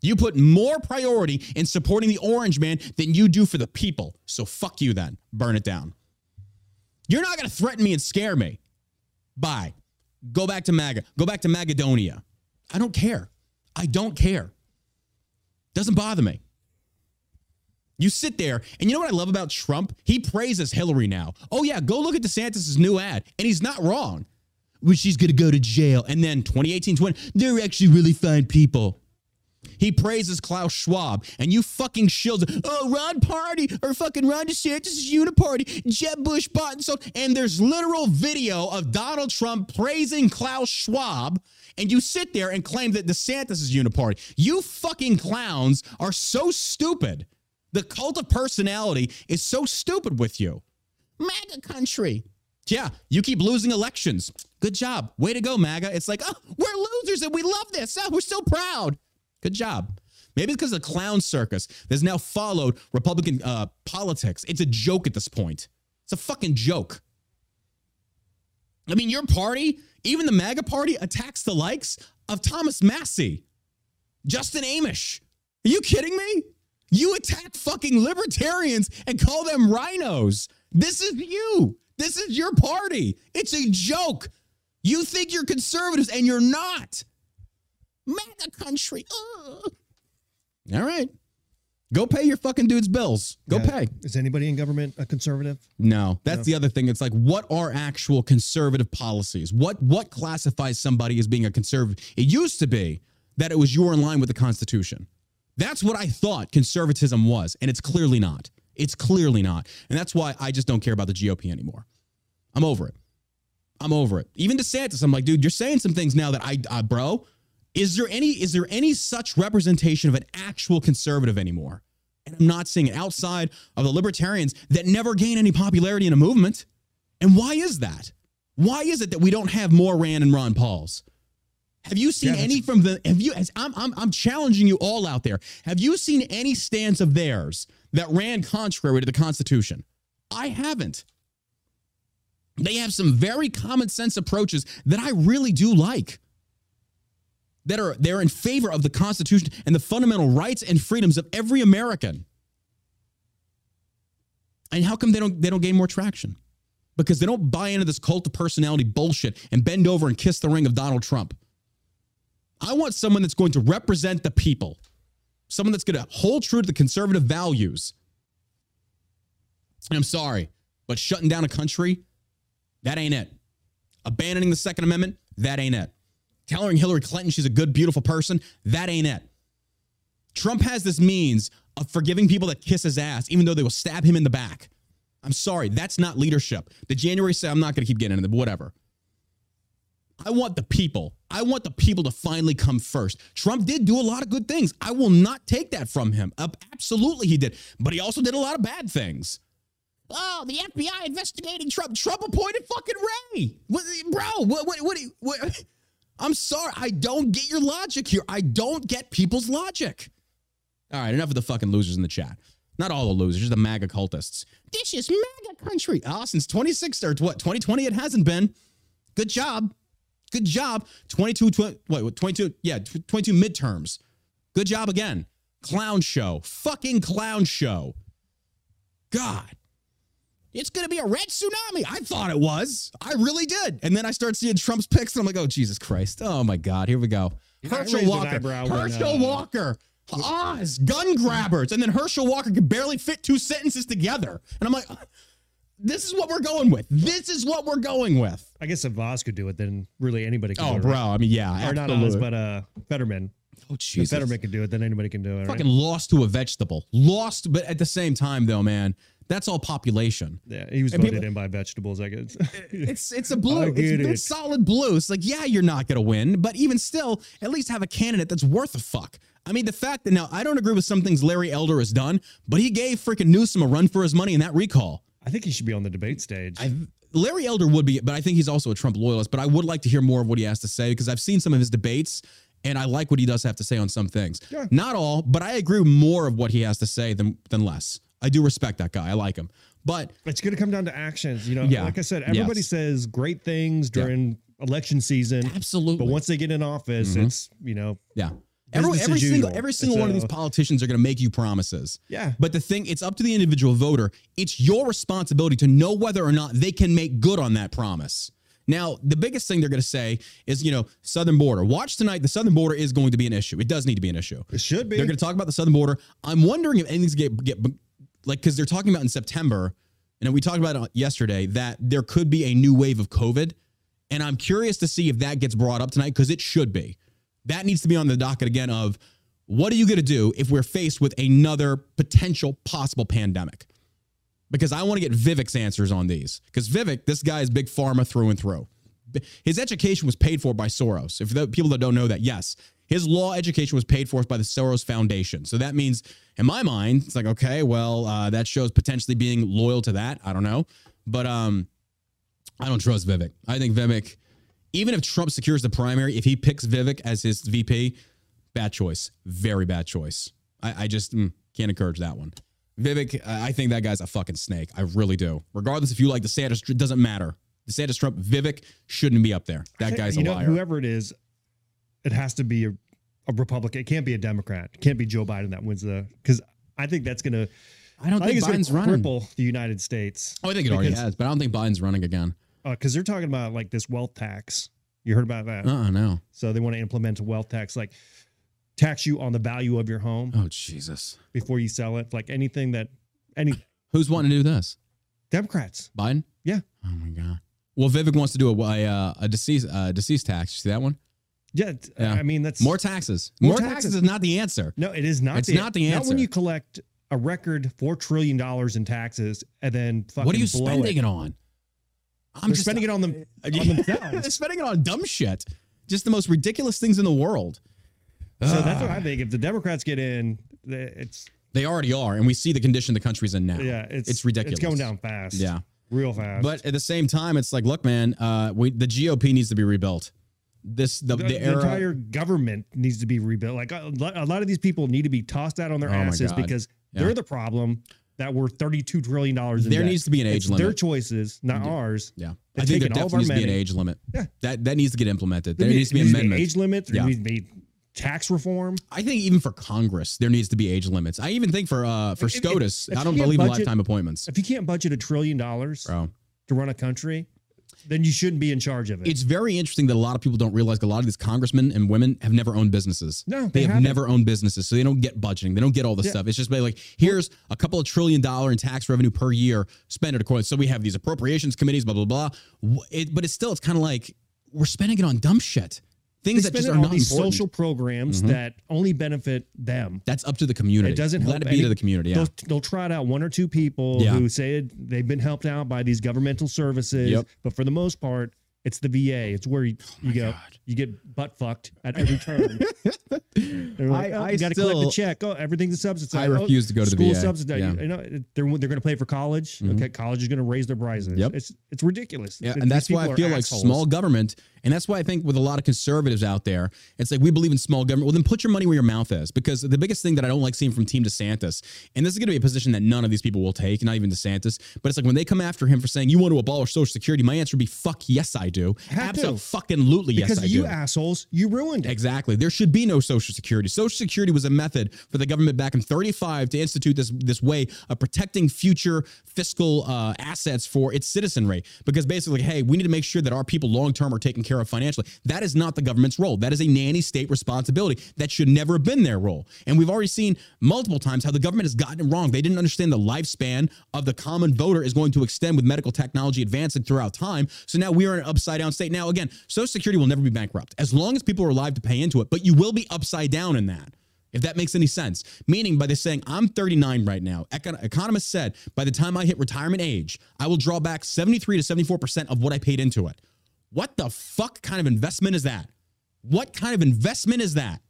Speaker 1: You put more priority in supporting the orange man than you do for the people. So fuck you then. Burn it down. You're not going to threaten me and scare me. Bye. Go back to MAGA. Go back to Magadonia. I don't care. I don't care. Doesn't bother me. You sit there, and you know what I love about Trump? He praises Hillary now. Oh, yeah, go look at DeSantis' new ad, and he's not wrong. Well, she's going to go to jail. And then 2018 20, they're actually really fine people. He praises Klaus Schwab, and you fucking shields. Oh, Ron Party or fucking Ron DeSantis' uniparty, Jeb Bush bought and sold. And there's literal video of Donald Trump praising Klaus Schwab, and you sit there and claim that DeSantis is uniparty. You fucking clowns are so stupid. The cult of personality is so stupid with you. MAGA country. Yeah, you keep losing elections. Good job. Way to go, MAGA. It's like, oh, we're losers and we love this. Oh, we're so proud. Good job. Maybe it's because of the clown circus that's now followed Republican uh, politics. It's a joke at this point. It's a fucking joke. I mean, your party, even the MAGA party, attacks the likes of Thomas Massie, Justin Amash. Are you kidding me? You attack fucking libertarians and call them rhinos. This is you. This is your party. It's a joke. You think you're conservatives and you're not. MAGA country. Ugh. All right. Go pay your fucking dude's bills. Go
Speaker 3: Yeah.
Speaker 1: pay.
Speaker 3: Is anybody in government a conservative?
Speaker 1: No, that's
Speaker 3: No.
Speaker 1: the other thing. It's like, what are actual conservative policies? What what classifies somebody as being a conservative? It used to be that it was you're in line with the Constitution. That's what I thought conservatism was, and it's clearly not. It's clearly not, and that's why I just don't care about the GOP anymore. I'm over it. I'm over it. Even DeSantis, I'm like, dude, you're saying some things now that I, uh, bro. Is there any is there any such representation of an actual conservative anymore? And I'm not seeing it outside of the libertarians that never gain any popularity in a movement. And why is that? Why is it that we don't have more Rand and Ron Pauls? Have you seen
Speaker 3: Yeah,
Speaker 1: any from the? Have you? as- I'm, I'm I'm challenging you all out there. Have you seen any stance of theirs that ran contrary to the Constitution? I haven't. They have some very common sense approaches that I really do like. That are they're in favor of the Constitution and the fundamental rights and freedoms of every American. And how come they don't they don't gain more traction? Because they don't buy into this cult of personality bullshit and bend over and kiss the ring of Donald Trump. I want someone that's going to represent the people, someone that's going to hold true to the conservative values. And I'm sorry, but shutting down a country, that ain't it. Abandoning the Second Amendment, that ain't it. Telling Hillary Clinton she's a good, beautiful person, that ain't it. Trump has this means of forgiving people that kiss his ass, even though they will stab him in the back. I'm sorry, that's not leadership. The January say I'm not going to keep getting into it, whatever. I want the people. I want the people to finally come first. Trump did do a lot of good things. I will not take that from him. Absolutely, he did. But he also did a lot of bad things. Oh, the FBI investigating Trump. Trump appointed fucking Wray. What, bro, what, what, what, what? I'm sorry. I don't get your logic here. I don't get people's logic. All right, enough of the fucking losers in the chat. Not all the losers, just the MAGA cultists. This is MAGA country. Ah, since 26 or what, 2020, it hasn't been. Good job. Good job. 22, tw- what, what, 22, yeah, 22 midterms. Good job again. Clown show. Fucking clown show. God. It's going to be a red tsunami. I thought it was. I really did. And then I start seeing Trump's picks and I'm like, oh, Jesus Christ. Oh, my God. Here we go. Herschel Walker.
Speaker 3: when,
Speaker 1: Herschel
Speaker 3: uh,
Speaker 1: Walker. Oz, gun grabbers. And then Herschel Walker could barely fit two sentences together. And I'm like, this is what we're going with. This is what we're going with.
Speaker 3: I guess if Voss could do it, then really anybody can.
Speaker 1: Oh,
Speaker 3: do it,
Speaker 1: bro.
Speaker 3: right?
Speaker 1: I mean, yeah.
Speaker 3: Or not
Speaker 1: absolutely.
Speaker 3: Oz, but uh, Fetterman.
Speaker 1: Oh
Speaker 3: If
Speaker 1: Jesus!
Speaker 3: Fetterman can do it, then anybody can do it. right?
Speaker 1: Fucking lost to a vegetable. Lost, but at the same time, though, man, that's all population.
Speaker 3: Yeah, he was
Speaker 1: And
Speaker 3: voted
Speaker 1: people-
Speaker 3: in by vegetables. I guess.
Speaker 1: It's it's a blue. It's,
Speaker 3: get
Speaker 1: it's solid blue. It's like, yeah, you're not gonna win, but even still, at least have a candidate that's worth a fuck. I mean, the fact that now I don't agree with some things Larry Elder has done, but he gave freaking Newsom a run for his money in that recall.
Speaker 3: I think he should be on the debate stage.
Speaker 1: I, Larry Elder would be, but I think he's also a Trump loyalist. But I would like to hear more of what he has to say because I've seen some of his debates and I like what he does have to say on some things.
Speaker 3: Yeah.
Speaker 1: Not all, but I agree more of what he has to say than than less. I do respect that guy. I like him. But
Speaker 3: it's going to come down to actions. You know,
Speaker 1: Yeah.
Speaker 3: like I said, everybody
Speaker 1: Yes.
Speaker 3: says great things during election season,
Speaker 1: absolutely.
Speaker 3: but once they get in office,
Speaker 1: Mhm.
Speaker 3: it's you know,
Speaker 1: yeah. Every, every single every single one of these politicians are going to make you promises.
Speaker 3: yeah,
Speaker 1: But the thing, it's up to the individual voter. It's your responsibility to know whether or not they can make good on that promise. Now, the biggest thing they're going to say is, you know, southern border. Watch tonight. The southern border is going to be an issue. It does need to be an issue.
Speaker 3: it should be.
Speaker 1: They're going to talk about the southern border. I'm wondering if anything's get get like because they're talking about in September, and we talked about it yesterday that there could be a new wave of COVID, and I'm curious to see if that gets brought up tonight because it should be. That needs to be on the docket again. Of what are you going to do if we're faced with another potential possible pandemic? Because I want to get Vivek's answers on these. Because Vivek, this guy is big pharma through and through. His education was paid for by Soros. If the people that don't know that, yes, his law education was paid for by the Soros Foundation. So that means, in my mind, it's like, okay, well, uh, that shows potentially being loyal to that. I don't know, but um, I don't trust Vivek. I think Vivek, even if Trump secures the primary, if he picks Vivek as his VP, bad choice, very bad choice. I, I just mm, can't encourage that one. Vivek, I think that guy's a fucking snake. I really do. Regardless if you like DeSantis, it doesn't matter. DeSantis, Trump, Vivek shouldn't be up there. That
Speaker 3: Hey,
Speaker 1: guy's
Speaker 3: you
Speaker 1: a
Speaker 3: know,
Speaker 1: liar.
Speaker 3: whoever it is, it has to be a, a Republican. It can't be a Democrat. It can't be Joe Biden that wins the because I think that's gonna.
Speaker 1: I don't
Speaker 3: I
Speaker 1: think,
Speaker 3: think
Speaker 1: Biden's running.
Speaker 3: cripple the United States.
Speaker 1: Oh, I think it already has, but I don't think Biden's running again.
Speaker 3: Because they're talking about like this wealth tax. You heard about that?
Speaker 1: Uh, uh no.
Speaker 3: So they want to implement a wealth tax, like tax you on the value of your home
Speaker 1: Oh, Jesus.
Speaker 3: before you sell it. Like anything that any
Speaker 1: Who's wanting to do this?
Speaker 3: Democrats.
Speaker 1: Biden?
Speaker 3: Yeah.
Speaker 1: Oh my god. Well, Vivek wants to do a a, uh, a deceased uh, deceased tax. You see that one?
Speaker 3: Yeah,
Speaker 1: Yeah.
Speaker 3: I mean that's
Speaker 1: More taxes.
Speaker 3: More
Speaker 1: More, taxes.
Speaker 3: taxes.
Speaker 1: is not the answer.
Speaker 3: No, it is not.
Speaker 1: It's not the
Speaker 3: Not
Speaker 1: answer.
Speaker 3: when you collect a record four trillion dollars in taxes and then fucking
Speaker 1: What are you spending
Speaker 3: it.
Speaker 1: it, on? I'm
Speaker 3: They're spending it on them on
Speaker 1: They're spending it on dumb shit. Just the most ridiculous things in the world.
Speaker 3: So that's what
Speaker 1: Ah.
Speaker 3: I think. If the Democrats get in, it's
Speaker 1: They already are, and we see the condition the country's in now.
Speaker 3: yeah, it's
Speaker 1: It's ridiculous.
Speaker 3: It's going down fast.
Speaker 1: Yeah.
Speaker 3: real fast.
Speaker 1: But at the same time, it's like, look, man, uh, we the GOP needs to be rebuilt. This the,
Speaker 3: the,
Speaker 1: the,
Speaker 3: the entire government needs to be rebuilt. Like a, lot- a lot of these people need to be tossed out on their
Speaker 1: Oh
Speaker 3: asses because
Speaker 1: Yeah.
Speaker 3: they're the problem. That we're thirty-two trillion dollars in
Speaker 1: there
Speaker 3: debt.
Speaker 1: needs to be an age
Speaker 3: It's Their choices, not ours.
Speaker 1: yeah,
Speaker 3: They've
Speaker 1: I think there
Speaker 3: taken all of
Speaker 1: definitely needs to be an age limit.
Speaker 3: Yeah.
Speaker 1: that that needs to get implemented. There
Speaker 3: There
Speaker 1: needs to be
Speaker 3: needs
Speaker 1: amendments.
Speaker 3: age limits. There
Speaker 1: Yeah.
Speaker 3: needs to be tax reform.
Speaker 1: I think even for Congress, there needs to be age limits. I even think for uh for
Speaker 3: If- if-
Speaker 1: SCOTUS,
Speaker 3: if
Speaker 1: I don't believe in lifetime appointments.
Speaker 3: If you can't budget a trillion dollars
Speaker 1: Bro.
Speaker 3: to run a country, then you shouldn't be in charge of it.
Speaker 1: It's very interesting that a lot of people don't realize a lot of these congressmen and women have never owned businesses.
Speaker 3: No,
Speaker 1: they,
Speaker 3: they
Speaker 1: have
Speaker 3: haven't.
Speaker 1: never owned businesses, so they don't get budgeting. They don't get all this
Speaker 3: Yeah.
Speaker 1: stuff. It's just like here's a couple of trillion dollar in tax revenue per year, spend it accordingly. So we have these appropriations committees, blah blah blah. It, but it's still it's kind of like we're spending it on dumb shit, things that just are not
Speaker 3: these
Speaker 1: important.
Speaker 3: social programs
Speaker 1: Mhm.
Speaker 3: that only benefit them.
Speaker 1: That's up to the community.
Speaker 3: It doesn't
Speaker 1: let
Speaker 3: help
Speaker 1: it be
Speaker 3: any-
Speaker 1: to the community. Yeah.
Speaker 3: They'll, they'll trot out one or two people
Speaker 1: Yeah.
Speaker 3: who say it, they've been helped out by these governmental services,
Speaker 1: Yep.
Speaker 3: but for the most part, it's the VA. It's where you, you go,
Speaker 1: God.
Speaker 3: you get butt fucked at every turn. Like,
Speaker 1: I-
Speaker 3: oh,
Speaker 1: I
Speaker 3: got to collect the check. Oh, everything's subsidized.
Speaker 1: I
Speaker 3: Oh,
Speaker 1: refuse to go to the
Speaker 3: school
Speaker 1: VA.
Speaker 3: subsidized.
Speaker 1: Yeah.
Speaker 3: You know, they're they're going to pay for college.
Speaker 1: Mhm.
Speaker 3: Okay, college is going to raise their prices.
Speaker 1: Yep.
Speaker 3: It's it's ridiculous.
Speaker 1: Yeah,
Speaker 3: These
Speaker 1: and that's why I feel like small government, and that's why I think with a lot of conservatives out there, it's like we believe in small government. Well, then put your money where your mouth is, because the biggest thing that I don't like seeing from Team DeSantis, and this is going to be a position that none of these people will take, not even DeSantis, but it's like when they come after him for saying you want to abolish Social Security, my answer would be fuck yes I do,
Speaker 3: absolutely to.
Speaker 1: absolutely yes
Speaker 3: because
Speaker 1: I
Speaker 3: you
Speaker 1: do.
Speaker 3: assholes, you ruined it.
Speaker 1: Exactly. There should be no Social Security. Social Security was a method for the government back in 35 to institute this this way of protecting future fiscal uh, assets for its citizenry. Because basically, hey, we need to make sure that our people long term are taken care of financially. That is not the government's role. That is a nanny state responsibility. That should never have been their role. And we've already seen multiple times how the government has gotten it wrong. They didn't understand the lifespan of the common voter is going to extend with medical technology advancing throughout time. So now we are in an upside down state. Now, again, Social Security will never be bankrupt as long as people are alive to pay into it, but you will be upside down in that. If that makes any sense. Meaning, by this saying, I'm 39 right now. Econ- economists said by the time I hit retirement age, I will draw back 73 to 74% of what I paid into it. What the fuck kind of investment is that? What kind of investment is that?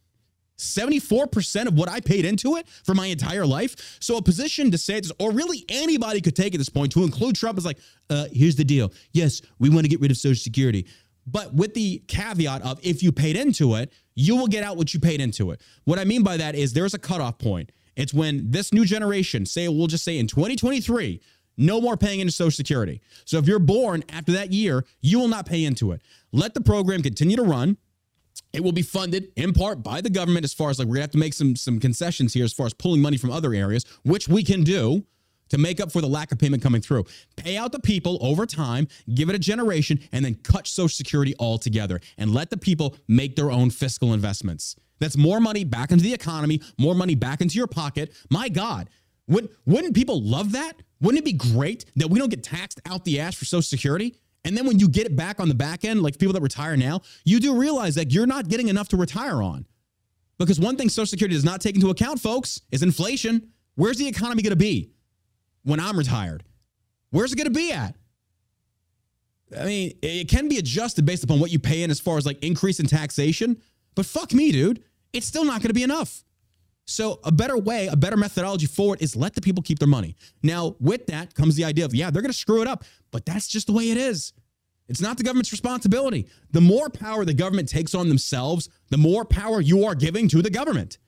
Speaker 1: 74% of what I paid into it for my entire life. So a position to say this, or really anybody could take at this point to include Trump is like, uh, here's the deal. Yes, we want to get rid of Social Security. But with the caveat of if you paid into it, you will get out what you paid into it. What I mean by that is there's a cutoff point. It's when this new generation, say, we'll just say in 2023, no more paying into Social Security. So if you're born after that year, you will not pay into it. Let the program continue to run. It will be funded in part by the government as far as like we're gonna have to make some some concessions here as far as pulling money from other areas, which we can do to make up for the lack of payment coming through. Pay out the people over time, give it a generation, and then cut Social Security altogether and let the people make their own fiscal investments. That's more money back into the economy, more money back into your pocket. My God, wouldn't, wouldn't people love that? Wouldn't it be great that we don't get taxed out the ass for Social Security? And then when you get it back on the back end, like people that retire now, you do realize that you're not getting enough to retire on. Because one thing Social Security does not take into account, folks, is inflation. Where's the economy going to be when I'm retired? Where's it going to be at? I mean, it can be adjusted based upon what you pay in as far as like increase in taxation, but fuck me, dude. It's still not going to be enough. So, a better way, a better methodology forward is let the people keep their money. Now, with that comes the idea of, yeah, they're going to screw it up, but that's just the way it is. It's not the government's responsibility. The more power the government takes on themselves, the more power you are giving to the government.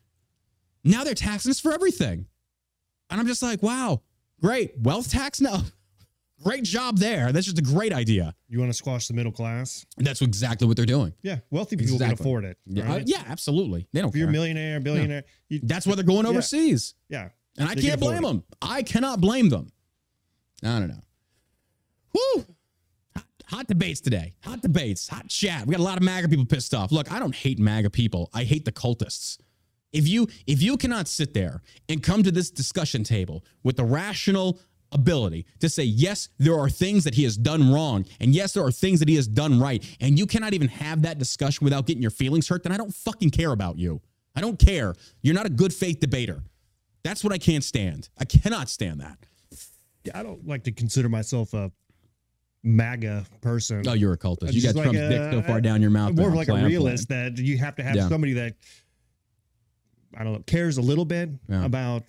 Speaker 1: Now they're taxing us for everything. And I'm just like, wow, great. Wealth tax? No. Great job there. That's just a great idea.
Speaker 3: You want to squash the middle class?
Speaker 1: That's exactly what they're doing.
Speaker 3: Yeah, wealthy people can afford it.
Speaker 1: Yeah,
Speaker 3: right?
Speaker 1: uh, yeah absolutely. They don't
Speaker 3: If you're a millionaire, billionaire, you,
Speaker 1: That's why they're going overseas.
Speaker 3: yeah.
Speaker 1: And I
Speaker 3: They can
Speaker 1: can't blame them. I cannot blame them. I don't know. Woo! Hot, hot debates today. Hot debates. Hot chat. We got a lot of MAGA people pissed off. Look, I don't hate MAGA people. I hate the cultists. If you if you cannot sit there and come to this discussion table with the rational ability to say yes there are things that he has done wrong and yes there are things that he has done right and you cannot even have that discussion without getting your feelings hurt then I don't fucking care about you. I don't care. You're not a good faith debater. That's what I can't stand. I cannot stand that.
Speaker 3: I don't like to consider myself a MAGA person.
Speaker 1: Oh, you're a cultist. You got
Speaker 3: like
Speaker 1: Trump's dick so
Speaker 3: a-
Speaker 1: far down your mouth.
Speaker 3: more like a realist that you have to have
Speaker 1: Yeah.
Speaker 3: somebody that I don't know cares a little bit
Speaker 1: Yeah.
Speaker 3: about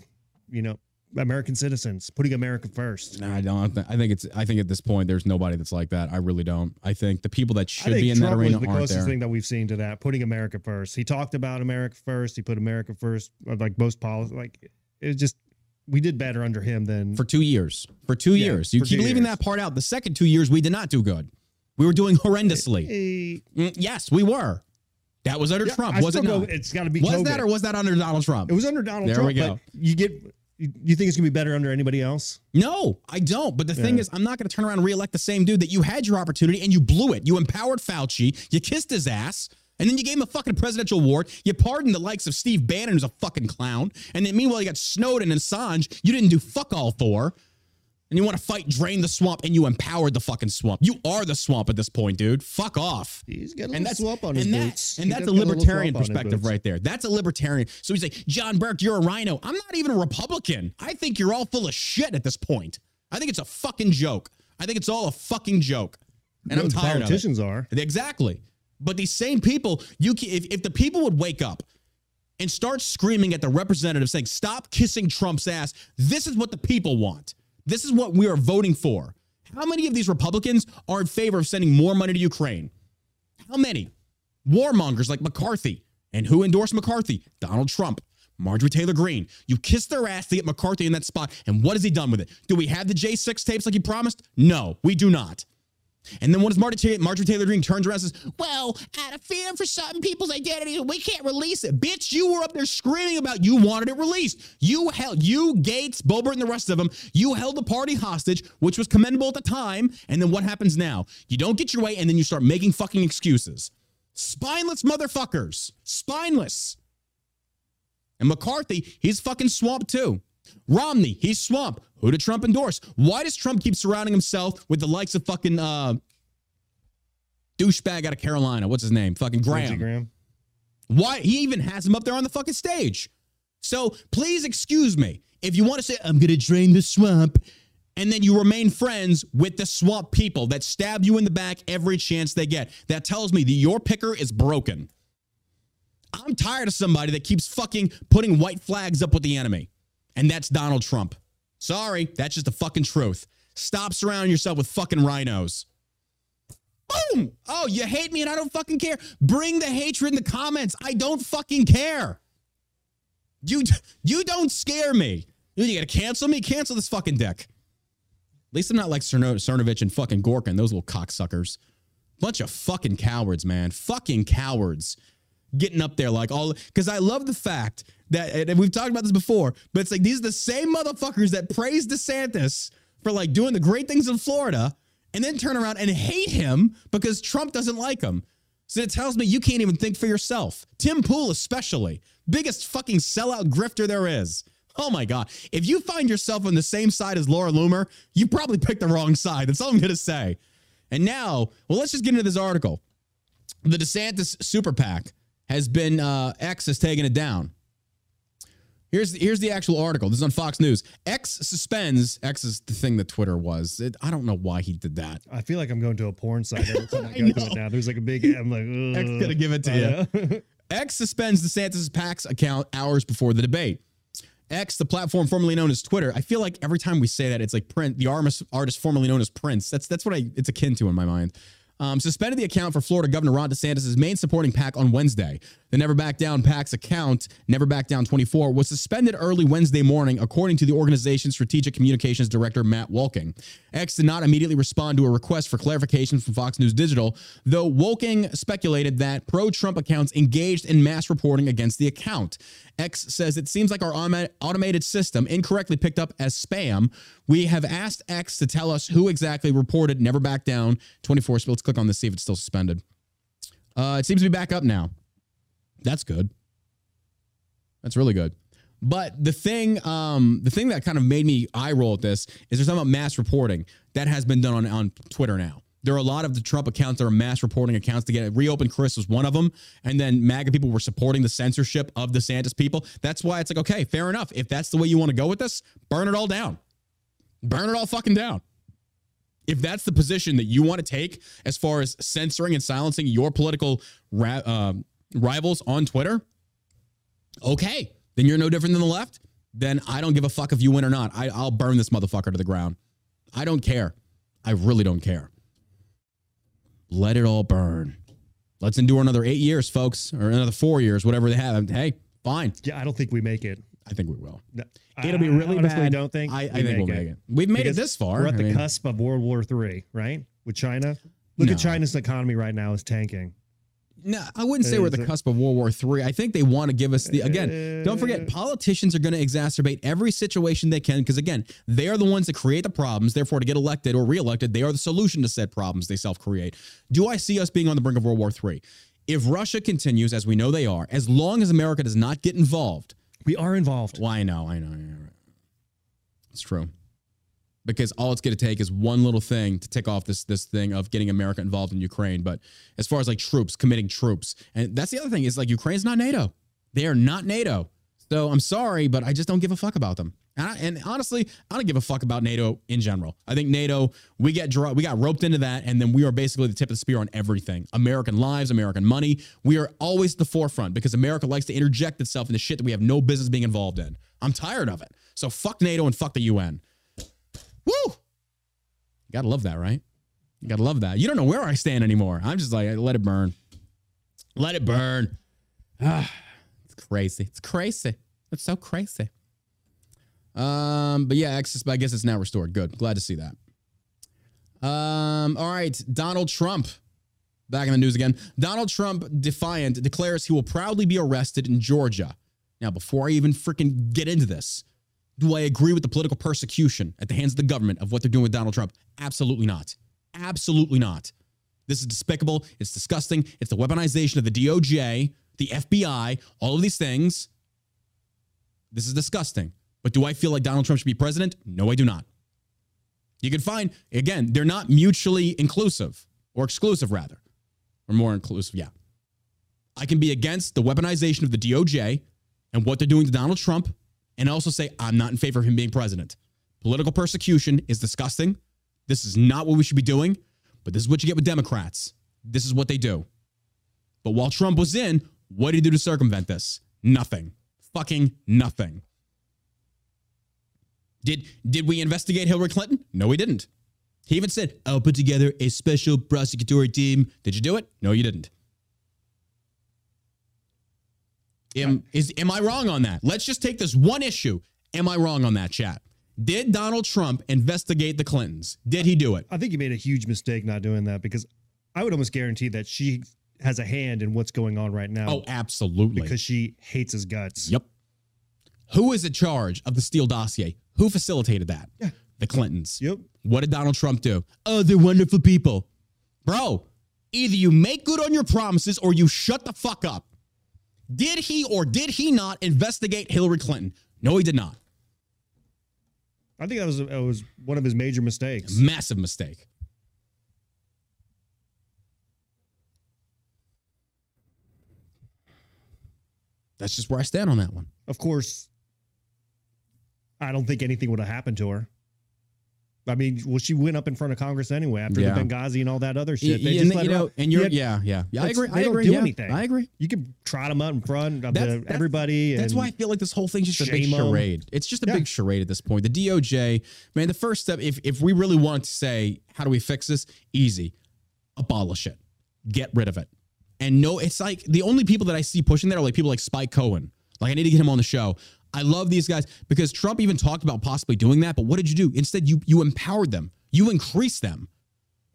Speaker 3: you know American citizens putting America first.
Speaker 1: No, I don't. I think it's. I think at this point, there's nobody that's like that. I really don't. I think the people that should be in
Speaker 3: Trump
Speaker 1: that arena
Speaker 3: was the closest
Speaker 1: there.
Speaker 3: thing that we've seen to that, putting America first. He talked about America first. He put America first, uh, like most policy. Like it just, we did better under him than
Speaker 1: for two years. For two
Speaker 3: Yeah,
Speaker 1: years, you keep leaving
Speaker 3: years.
Speaker 1: that part out. The second two years, we did not do good. We were doing horrendously. Mm, yes, we were. That was under
Speaker 3: yeah,
Speaker 1: Trump, was it
Speaker 3: go. It's got to be
Speaker 1: Was
Speaker 3: COVID.
Speaker 1: that or was that under Donald Trump?
Speaker 3: it was under Donald
Speaker 1: There
Speaker 3: Trump.
Speaker 1: we go.
Speaker 3: But you get, you think it's gonna be better under anybody else?
Speaker 1: No, I don't. But the thing is, I'm not going to turn around and reelect the same dude that you had your opportunity and you blew it. You empowered Fauci, you kissed his ass, and then you gave him a fucking presidential award. You pardoned the likes of Steve Bannon, who's a fucking clown. And then meanwhile, you got Snowden and Assange, you didn't do fuck all for. And you want to fight, drain the swamp, and you empowered the fucking swamp. You are the swamp at this point, dude. Fuck off.
Speaker 3: He's got a
Speaker 1: And that's
Speaker 3: swamp on his
Speaker 1: and that-
Speaker 3: boots.
Speaker 1: and
Speaker 3: He
Speaker 1: that's a
Speaker 3: does got little
Speaker 1: libertarian perspective right there. That's a libertarian. So he's like, John Burke, you're a rhino. I'm not even a Republican. I think you're all full of shit at this point. I think it's a fucking joke. I think it's all a fucking joke. And I'm tired of.
Speaker 3: Politicians are.
Speaker 1: Exactly. But these same people, you can, if, if the people would wake up and start screaming at the representative saying, stop kissing Trump's ass, this is what the people want. This is what we are voting for. How many of these Republicans are in favor of sending more money to Ukraine? How many? Warmongers like McCarthy. And who endorsed McCarthy? Donald Trump. Marjorie Taylor Greene. You kissed their ass to get McCarthy in that spot. And what has he done with it? Do we have the J6 tapes like he promised? No, we do not. And then what does Marjorie, Marjorie Taylor Greene turns around and says, Well, out of fear for certain people's identity, we can't release it. Bitch, you were up there screaming about you wanted it released. You held, you, Gaetz, Boebert, and the rest of them, you held the party hostage, which was commendable at the time. And then what happens now? You don't get your way, and then you start making fucking excuses. Spineless motherfuckers. Spineless. And McCarthy, he's fucking swamped too. Romney, he's swamp. Who did Trump endorse? Why does Trump keep surrounding himself with the likes of fucking uh douchebag out of Carolina. What's his name? Fucking Graham.
Speaker 3: Graham.
Speaker 1: Why he even has him up there on the fucking stage. So please excuse me if you want to say I'm gonna drain the swamp, and then you remain friends with the swamp people that stab you in the back every chance they get. That tells me that your picker is broken. I'm tired of somebody that keeps fucking putting white flags up with the enemy, and that's Donald Trump. Sorry, that's just the fucking truth. Stop surrounding yourself with fucking rhinos. Boom! Oh, you hate me and I don't fucking care. Bring the hatred in the comments. I don't fucking care. You you don't scare me. You gotta cancel me? Cancel this fucking dick. At least I'm not like Cerno- Cernovich and fucking Gorkin, those little cocksuckers. Bunch of fucking cowards, man. Fucking cowards. Getting up there like all because I love the fact that and we've talked about this before, but it's like these are the same motherfuckers that praise DeSantis for like doing the great things in Florida and then turn around and hate him because Trump doesn't like him. So it tells me you can't even think for yourself. Tim Pool, especially, biggest fucking sellout grifter there is. Oh my God. If you find yourself on the same side as Laura Loomer, you probably picked the wrong side. That's all I'm going to say. And now, well, let's just get into this article. The DeSantis super PAC has been, uh, X has taken it down. Here's here's the actual article. This is on Fox News. X suspends. X is the thing that Twitter was. It, I don't know why he did that.
Speaker 3: I feel like I'm going to a porn site every time I go to it now. There's like a big. I'm like.
Speaker 1: X gonna give it to you.
Speaker 3: you.
Speaker 1: X suspends DeSantis' PAC's account hours before the debate. X, the platform formerly known as Twitter. I feel like every time we say that, it's like Prince, the artist, artist formerly known as Prince. That's that's what I it's akin to in my mind. Um, suspended the account for Florida Governor Ron DeSantis' main supporting PAC on Wednesday. The Never Back Down PAC's account, Never Back Down 24, was suspended early Wednesday morning, according to the organization's strategic communications director, Matt Wolking. X did not immediately respond to a request for clarification from Fox News Digital, though Wolking speculated that pro Trump accounts engaged in mass reporting against the account. X says it seems like our automated system incorrectly picked up as spam. We have asked X to tell us who exactly reported Never Back Down 24. So let's click on this, see if it's still suspended. Uh, it seems to be back up now. That's good. That's really good. But the thing, um, the thing that kind of made me eye roll at this is there's something about mass reporting that has been done on, on Twitter now. There are a lot of the Trump accounts that are mass reporting accounts to get it. Reopen Chris was one of them. And then MAGA people were supporting the censorship of the DeSantis people. That's why it's like, okay, fair enough. If that's the way you want to go with this, burn it all down. Burn it all fucking down. If that's the position that you want to take as far as censoring and silencing your political ra- uh, rivals on Twitter, okay, then you're no different than the left. Then I don't give a fuck if you win or not. I, I'll burn this motherfucker to the ground. I don't care. I really don't care. Let it all burn. Let's endure another eight years, folks, or another four years, whatever they have. Hey, fine.
Speaker 3: Yeah, I don't think we make it.
Speaker 1: I think we will.
Speaker 3: No,
Speaker 1: It'll be
Speaker 3: I
Speaker 1: really
Speaker 3: honestly
Speaker 1: bad.
Speaker 3: don't think
Speaker 1: I,
Speaker 3: we
Speaker 1: I think we'll make it. We've made
Speaker 3: Because
Speaker 1: it this far.
Speaker 3: We're at
Speaker 1: I
Speaker 3: the
Speaker 1: mean,
Speaker 3: cusp of World War Three, right? With China. Look
Speaker 1: No.
Speaker 3: at China's economy right now is tanking.
Speaker 1: No, I wouldn't say we're at the cusp of World War III. I think they want to give us the again. Don't forget, eh. politicians are going to exacerbate every situation they can because again, they are the ones that create the problems. Therefore, to get elected or reelected, they are the solution to said problems they self-create. Do I see us being on the brink of World War III? If Russia continues, as we know they are, as long as America does not get involved,
Speaker 3: We are involved.
Speaker 1: well, I know, I know, I know. It's true. Because all it's going to take is one little thing to tick off this this thing of getting America involved in Ukraine. But as far as like troops, committing troops, and that's the other thing is like Ukraine's not NATO. They are not NATO. So I'm sorry, but I just don't give a fuck about them. And, I, and honestly, I don't give a fuck about NATO in general. I think NATO, we get dro- we got roped into that, and then we are basically the tip of the spear on everything. American lives, American money. We are always at the forefront because America likes to interject itself in the shit that we have no business being involved in. I'm tired of it. So fuck NATO and fuck the UN. Woo! You gotta love that, right? You gotta love that. You don't know where I stand anymore. I'm just like, let it burn. Let it burn. Ah, it's crazy. It's crazy. It's so crazy. Um, but yeah, access, but I guess it's now restored. Good. Glad to see that. Um, all right. Donald Trump. Back in the news again. Donald Trump, defiant, declares he will proudly be arrested in Georgia. Now, before I even freaking get into this, do I agree with the political persecution at the hands of the government of what they're doing with Donald Trump? Absolutely not. Absolutely not. This is despicable. It's disgusting. It's the weaponization of the DOJ, the FBI, all of these things. This is disgusting. But do I feel like Donald Trump should be president? No, I do not. You can find, again, they're not mutually inclusive or exclusive, rather. or more inclusive. Yeah. I can be against the weaponization of the DOJ and what they're doing to Donald Trump, and also say I'm not in favor of him being president. Political persecution is disgusting. This is not what we should be doing, but this is what you get with Democrats. This is what they do. But while Trump was in, what did he do to circumvent this? Nothing. Fucking nothing. Did did we investigate Hillary Clinton? No, we didn't. He even said, I'll put together a special prosecutory team. Did you do it? No, you didn't. Am, is, am I wrong on that? Let's just take this one issue. Am I wrong on that, chat? Did Donald Trump investigate the Clintons? Did he do it?
Speaker 3: I think he made a huge mistake not doing that because I would almost guarantee that she has a hand in what's going on right now
Speaker 1: Oh, absolutely.
Speaker 3: because she hates his guts.
Speaker 1: Yep. Who is in charge of the Steele dossier? Who facilitated that?
Speaker 3: Yeah.
Speaker 1: The Clintons.
Speaker 3: Yep.
Speaker 1: What did Donald Trump do? Oh, they're wonderful people. Bro, either you make good on your promises or you shut the fuck up. Did he or did he not investigate Hillary Clinton? No, he did not.
Speaker 3: I think that was, that was one of his major mistakes.
Speaker 1: Massive mistake. That's just where I stand on that one.
Speaker 3: Of course, I don't think anything would have happened to her. I mean, well, she went up in front of Congress anyway after
Speaker 1: Yeah.
Speaker 3: the Benghazi and all that other shit. They
Speaker 1: Yeah,
Speaker 3: just let
Speaker 1: you know, and you're,
Speaker 3: Yet
Speaker 1: yeah, yeah, yeah. I agree. I
Speaker 3: don't
Speaker 1: agree.
Speaker 3: do
Speaker 1: yeah,
Speaker 3: anything.
Speaker 1: I agree.
Speaker 3: You can trot them out in front of
Speaker 1: That's-
Speaker 3: the,
Speaker 1: that's-
Speaker 3: everybody.
Speaker 1: That's
Speaker 3: and
Speaker 1: why I feel like this whole thing's just a big charade. It's just a
Speaker 3: Yeah.
Speaker 1: big charade at this point. The DOJ, man, the first step, if if we really want to say, how do we fix this? Easy. Abolish it. Get rid of it. And no, it's like the only people that I see pushing that are like people like Spike Cohen. Like I need to get him on the show. I love these guys because Trump even talked about possibly doing that, but what did you do? Instead, you you empowered them. You increased them.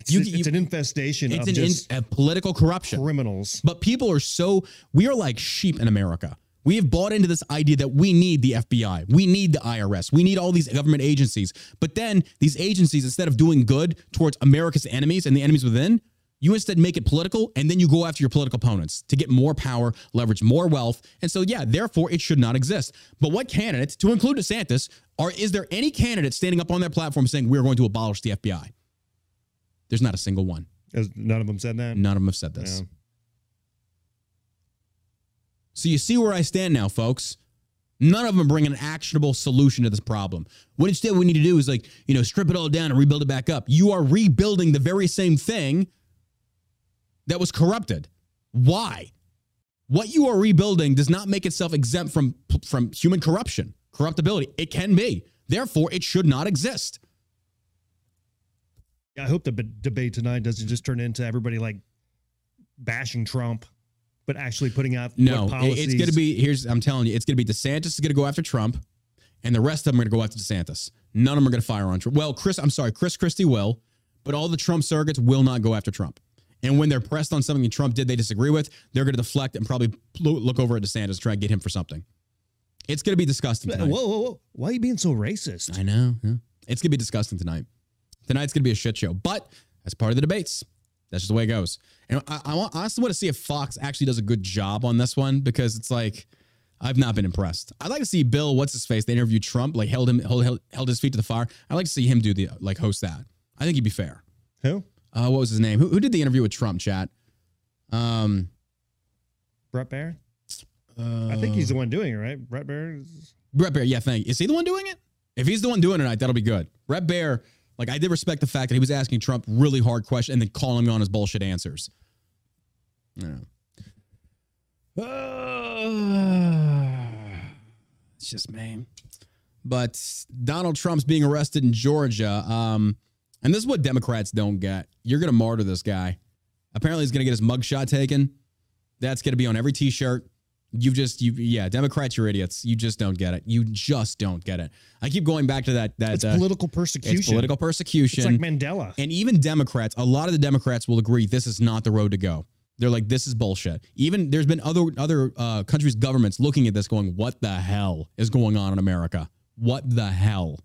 Speaker 3: it's,
Speaker 1: you-
Speaker 3: it's
Speaker 1: you-
Speaker 3: an infestation
Speaker 1: It's
Speaker 3: of
Speaker 1: an in, a political corruption.
Speaker 3: criminals.
Speaker 1: But people are so we are like sheep in America. We have bought into this idea that we need the FBI, we need the IRS, we need all these government agencies. But then these agencies, instead of doing good towards America's enemies and the enemies within, you instead make it political and then you go after your political opponents to get more power, leverage more wealth. And so, yeah, therefore, it should not exist. But what candidate, to include DeSantis, are is there any candidate standing up on their platform saying we're going to abolish the FBI? There's not a single one.
Speaker 3: None of them said that.
Speaker 1: None of them have said this. So you see where I stand now, folks. None of them bring an actionable solution to this problem. What instead we need to do is like, you know, strip it all down and rebuild it back up. You are rebuilding the very same thing that was corrupted. Why? What you are rebuilding does not make itself exempt from from human corruption, corruptibility. It can be. Therefore, it should not exist.
Speaker 3: I hope the b- debate tonight doesn't just turn into everybody like bashing Trump, but actually putting out
Speaker 1: No,
Speaker 3: what policies.
Speaker 1: it's going to be. Here's I'm telling you, it's going to be DeSantis is going to go after Trump, and the rest of them are going to go after DeSantis. None of them are going to fire on Trump. Well, Chris, I'm sorry, Chris Christie will, but all the Trump surrogates will not go after Trump. And when they're pressed on something Trump did they disagree with, they're going to deflect and probably look over at DeSantis try and get him for something. It's going to be disgusting
Speaker 3: Whoa,
Speaker 1: tonight.
Speaker 3: whoa, whoa! Why are you being so racist?
Speaker 1: I know. yeah. It's going to be disgusting tonight. Tonight's going to be a shit show, but that's part of the debates. That's just the way it goes. And I, I want, honestly want to see if Fox actually does a good job on this one because it's like I've not been impressed. I'd like to see Bill, what's his face? They interviewed Trump, like held him, held, held, held his feet to the fire. I'd like to see him do the like host that. I think he'd be fair.
Speaker 3: Who?
Speaker 1: Uh, what was his name? Who, who did the interview with Trump? Chat. Um,
Speaker 3: Bret Baier?
Speaker 1: uh,
Speaker 3: I think he's the one doing it, right? Bret Baier. is-
Speaker 1: Bret Baier, yeah, thank you. Is he the one doing it? If he's the one doing it tonight, that'll be good. Bret Baier, like I did respect the fact that he was asking Trump really hard questions and then calling him on his bullshit answers. Yeah. it's just me. But Donald Trump's being arrested in Georgia. Um, and this is what Democrats don't get. You're gonna martyr this guy. Apparently he's gonna get his mugshot taken. That's gonna be on every t-shirt. You've just you yeah, Democrats, you're idiots. You just don't get it. You just don't get it. I keep going back to that that
Speaker 3: It's
Speaker 1: uh,
Speaker 3: political persecution.
Speaker 1: it's political persecution.
Speaker 3: It's like Mandela.
Speaker 1: and even Democrats, a lot of the Democrats will agree this is not the road to go. They're like, this is bullshit. Even there's been other other uh, countries' governments looking at this, going, "What the hell is going on in America? What the hell?"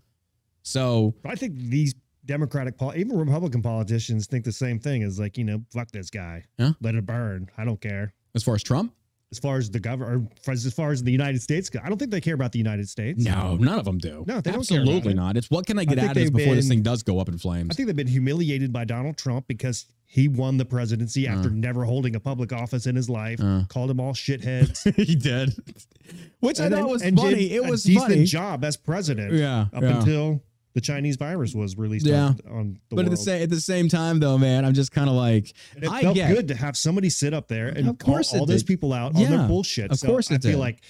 Speaker 1: So
Speaker 3: I think these Democratic, even Republican politicians think the same thing. Is like, you know, fuck this guy.
Speaker 1: Yeah.
Speaker 3: Let it burn. I don't care.
Speaker 1: as far as Trump,
Speaker 3: As far as the government, as far as the United States, go, I don't think they care about the United States.
Speaker 1: no, none of them do.
Speaker 3: No, they don't care about
Speaker 1: absolutely
Speaker 3: it.
Speaker 1: not. It's what can I get out of this before this thing does go up in flames?
Speaker 3: I think they've been humiliated by Donald Trump because he won the presidency after
Speaker 1: Uh.
Speaker 3: never holding a public office in his life.
Speaker 1: Uh.
Speaker 3: called them all shitheads.
Speaker 1: he did. Which I
Speaker 3: and
Speaker 1: thought was funny. It
Speaker 3: a
Speaker 1: was
Speaker 3: decent
Speaker 1: funny.
Speaker 3: job as president.
Speaker 1: Yeah,
Speaker 3: up
Speaker 1: yeah.
Speaker 3: until the Chinese virus was released
Speaker 1: Yeah.
Speaker 3: on, on the
Speaker 1: but at the same at the same time, though, man, I'm just kind of like,
Speaker 3: And it
Speaker 1: I
Speaker 3: felt
Speaker 1: get
Speaker 3: good to have somebody sit up there and
Speaker 1: Of course
Speaker 3: call
Speaker 1: it
Speaker 3: all those people out on their bullshit.
Speaker 1: of
Speaker 3: So
Speaker 1: course
Speaker 3: I feel
Speaker 1: did.
Speaker 3: like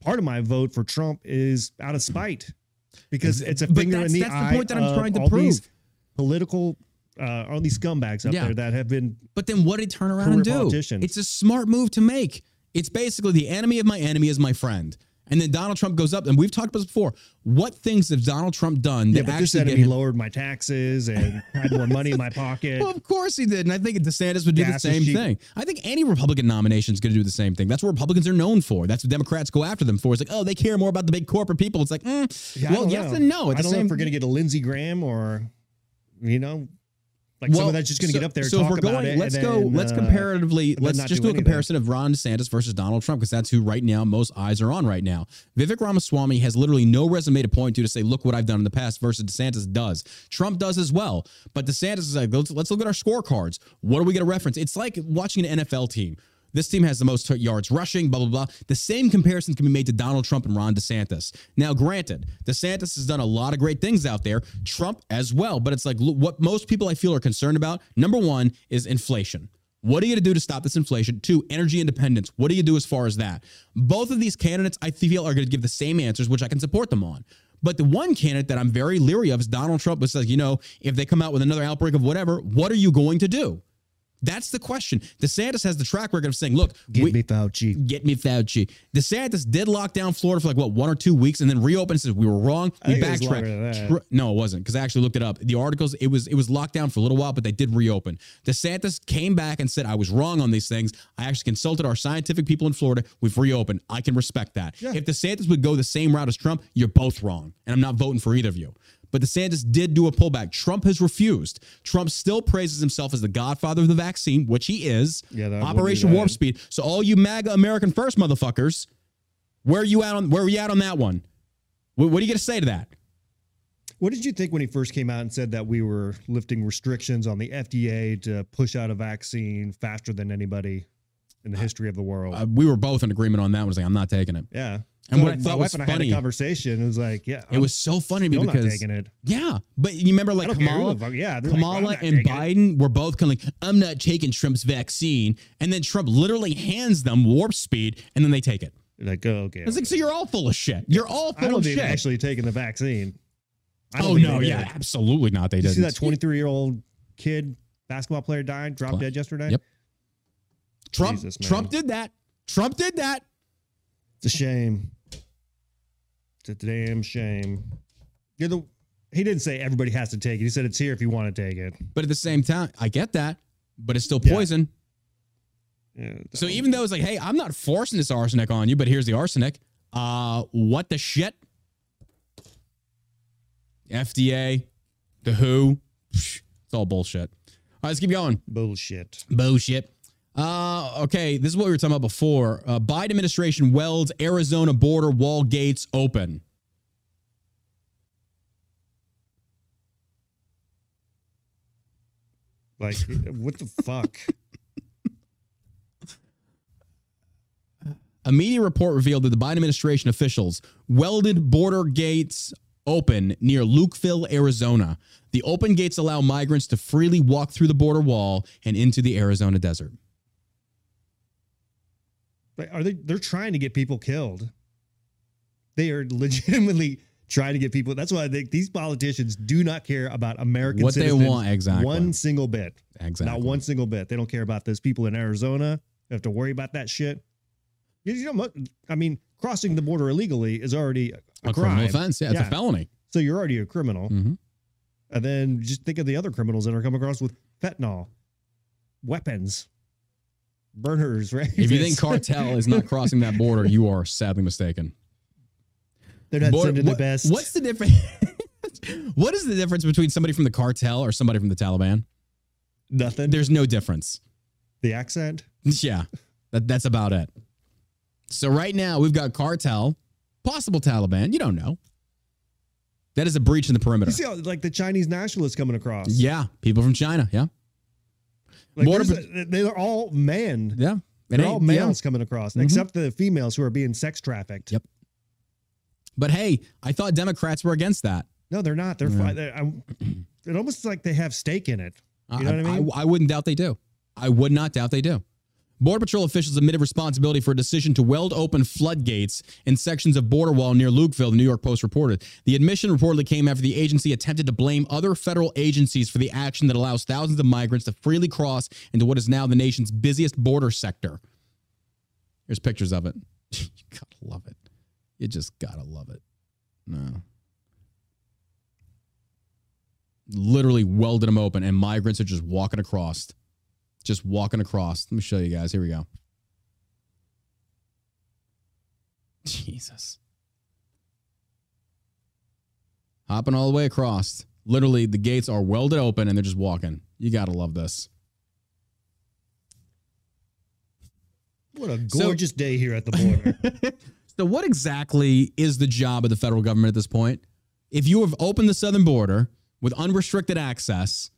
Speaker 3: part of my vote for Trump is out of spite because it's a finger in the eye.
Speaker 1: that's the point that I'm trying to
Speaker 3: all these
Speaker 1: prove.
Speaker 3: Political, uh, all these scumbags up
Speaker 1: Yeah.
Speaker 3: there that have been
Speaker 1: But then what did he turn around and do? It's a smart move to make. It's basically the enemy of my enemy is my friend. And then Donald Trump goes up, and we've talked about this before. What things have Donald Trump done
Speaker 3: yeah, but this
Speaker 1: actually
Speaker 3: said he lowered my taxes and had more money in my pocket.
Speaker 1: Well, of course he did, and I think DeSantis would do
Speaker 3: Gas
Speaker 1: the same thing. I think any Republican nomination is going to do the same thing. That's what Republicans are known for. That's what Democrats go after them for. It's like, oh, they care more about the big corporate people. It's like, mm,
Speaker 3: Yeah,
Speaker 1: well, yes
Speaker 3: know.
Speaker 1: and no. It's
Speaker 3: I
Speaker 1: the
Speaker 3: don't know
Speaker 1: same.
Speaker 3: if we're going to get a Lindsey Graham or, you know, like
Speaker 1: Well,
Speaker 3: someone that's just going to
Speaker 1: so-
Speaker 3: get up there
Speaker 1: so if we're going, let's go.
Speaker 3: then,
Speaker 1: let's
Speaker 3: uh,
Speaker 1: comparatively. Let's just
Speaker 3: do
Speaker 1: do a comparison of Ron DeSantis versus Donald Trump because that's who right now most eyes are on right now. Vivek Ramaswamy has literally no resume to point to to say, "Look what I've done in the past." Versus DeSantis does. Trump does as well, but DeSantis is like, "Let's, let's look at our scorecards. What are we going to reference?" It's like watching an NFL team. This team has the most yards rushing, blah, blah, blah. The same comparisons can be made to Donald Trump and Ron DeSantis. Now, granted, DeSantis has done a lot of great things out there, Trump as well. But it's like what most people I feel are concerned about. Number one is inflation. What are you going to do to stop this inflation? Two, energy independence. What do you do as far as that? Both of these candidates, I feel, are going to give the same answers, which I can support them on. But the one candidate that I'm very leery of is Donald Trump, who says, you know, if they come out with another outbreak of whatever, what are you going to do? That's the question. DeSantis has the track record of saying, look,
Speaker 3: Get
Speaker 1: we-
Speaker 3: me Fauci.
Speaker 1: Get me Fauci. DeSantis did lock down Florida for like what one or two weeks, and then reopened. and Says we were wrong. We
Speaker 3: think it was longer than
Speaker 1: backtracked. Tr- no, it wasn't because I actually looked it up. The articles it was it was locked down for a little while, but they did reopen. DeSantis came back and said I was wrong on these things. I actually consulted our scientific people in Florida. We've reopened. I can respect that.
Speaker 3: Yeah.
Speaker 1: If DeSantis would go the same route as Trump, you're both wrong, and I'm not voting for either of you. But DeSantis did do a pullback. Trump has refused. Trump still praises himself as the godfather of the vaccine, which he is.
Speaker 3: Yeah,
Speaker 1: Operation. Warp Speed. So all you MAGA American First motherfuckers, where are you at on where are you at on that one? What, what are you going to say to that?
Speaker 3: What did you think when he first came out and said that we were lifting restrictions on the FDA to push out a vaccine faster than anybody in the history of the world?
Speaker 1: Uh, we were both in agreement on that. I was like, I'm not taking it.
Speaker 3: yeah.
Speaker 1: And
Speaker 3: So
Speaker 1: what I thought was
Speaker 3: and I had
Speaker 1: funny-
Speaker 3: a conversation. It was like, yeah,
Speaker 1: It was so funny to me because yeah, but you remember like
Speaker 3: I don't care who
Speaker 1: Kamala,
Speaker 3: yeah, they're like,
Speaker 1: Kamala and
Speaker 3: taking it.
Speaker 1: Biden were both kind of like, I'm not taking Trump's vaccine, and then Trump literally hands them Warp Speed, and then they take it.
Speaker 3: Like, oh, okay.
Speaker 1: It's like, so you're all full of shit. You're all
Speaker 3: I
Speaker 1: full
Speaker 3: don't
Speaker 1: of shit.
Speaker 3: actually taking the vaccine.
Speaker 1: Oh no, yeah, absolutely not. They
Speaker 3: did
Speaker 1: didn't.
Speaker 3: see that 23 year old kid basketball player died, dropped dead yesterday?
Speaker 1: Yep. Trump,
Speaker 3: Jesus.
Speaker 1: Trump did that. Trump did that.
Speaker 3: It's a shame. It's a damn shame. You're the, he didn't say everybody has to take it. He said it's here if you want to take it.
Speaker 1: But at the same time, I get that, but it's still
Speaker 3: Yeah.
Speaker 1: poison.
Speaker 3: Yeah,
Speaker 1: So even though it's like, hey, I'm not forcing this arsenic on you, but here's the arsenic. Uh, what the shit? FDA, the WHO, psh, it's all bullshit. All right, let's keep going.
Speaker 3: bullshit.
Speaker 1: Bullshit. Uh, okay, this is what we were talking about before. Uh, Biden administration welds Arizona border wall gates open.
Speaker 3: Like, what the fuck?
Speaker 1: A media report revealed that the Biden administration officials welded border gates open near Lukeville, Arizona. The open gates allow migrants to freely walk through the border wall and into the Arizona desert.
Speaker 3: Like, are they? They're trying to get people killed. They are legitimately trying to get people. That's why I think these politicians do not care about American
Speaker 1: What they want, exactly.
Speaker 3: One single bit.
Speaker 1: Exactly.
Speaker 3: Not one single bit. They don't care about those people in Arizona. They have to worry about that shit. You know, I mean, crossing the border illegally is already a,
Speaker 1: a
Speaker 3: crime.
Speaker 1: criminal offense. Yeah, it's a felony.
Speaker 3: So you're already a criminal.
Speaker 1: Mhm.
Speaker 3: And then just think of the other criminals that are coming across with fentanyl, weapons, burners, right?
Speaker 1: If you think cartel is not crossing that border, you are sadly mistaken.
Speaker 3: they're not
Speaker 1: Border-
Speaker 3: sending
Speaker 1: what-
Speaker 3: the best.
Speaker 1: What's the difference? what is the difference between somebody from the cartel or somebody from the Taliban?
Speaker 3: nothing?
Speaker 1: There's no difference.
Speaker 3: the accent.
Speaker 1: Yeah, that, that's about it. So right now we've got cartel, possible Taliban. You don't know. That is a breach in the perimeter.
Speaker 3: You see how like the Chinese nationalists coming across.
Speaker 1: Yeah, people from China. Yeah,
Speaker 3: Like a- they're all men.
Speaker 1: Yeah. It
Speaker 3: They're all
Speaker 1: ain't- yeah.
Speaker 3: males coming across,
Speaker 1: Mhm.
Speaker 3: except the females who are being sex trafficked.
Speaker 1: Yep. But hey, I thought Democrats were against that.
Speaker 3: No, they're not. They're
Speaker 1: Yeah.
Speaker 3: fine. They're, it almost like they have stake in it. You know
Speaker 1: I,
Speaker 3: what I mean?
Speaker 1: I, wouldn't doubt they do. I would not doubt they do. Border Patrol officials admitted responsibility for a decision to weld open floodgates in sections of border wall near Lukeville, the New York Post reported. The admission reportedly came after the agency attempted to blame other federal agencies for the action that allows thousands of migrants to freely cross into what is now the nation's busiest border sector. Here's pictures of it. you gotta love it. You just gotta love it. No. Literally welded them open, and migrants are just walking across. Just walking across. Let me show you guys. Here we go. Jesus. Hopping all the way across. Literally, the gates are welded open and they're just walking. You gotta love this.
Speaker 3: What a
Speaker 1: So-
Speaker 3: gorgeous day here at the border.
Speaker 1: So, what exactly is the job of the federal government at this point? If you have opened the southern border with unrestricted access,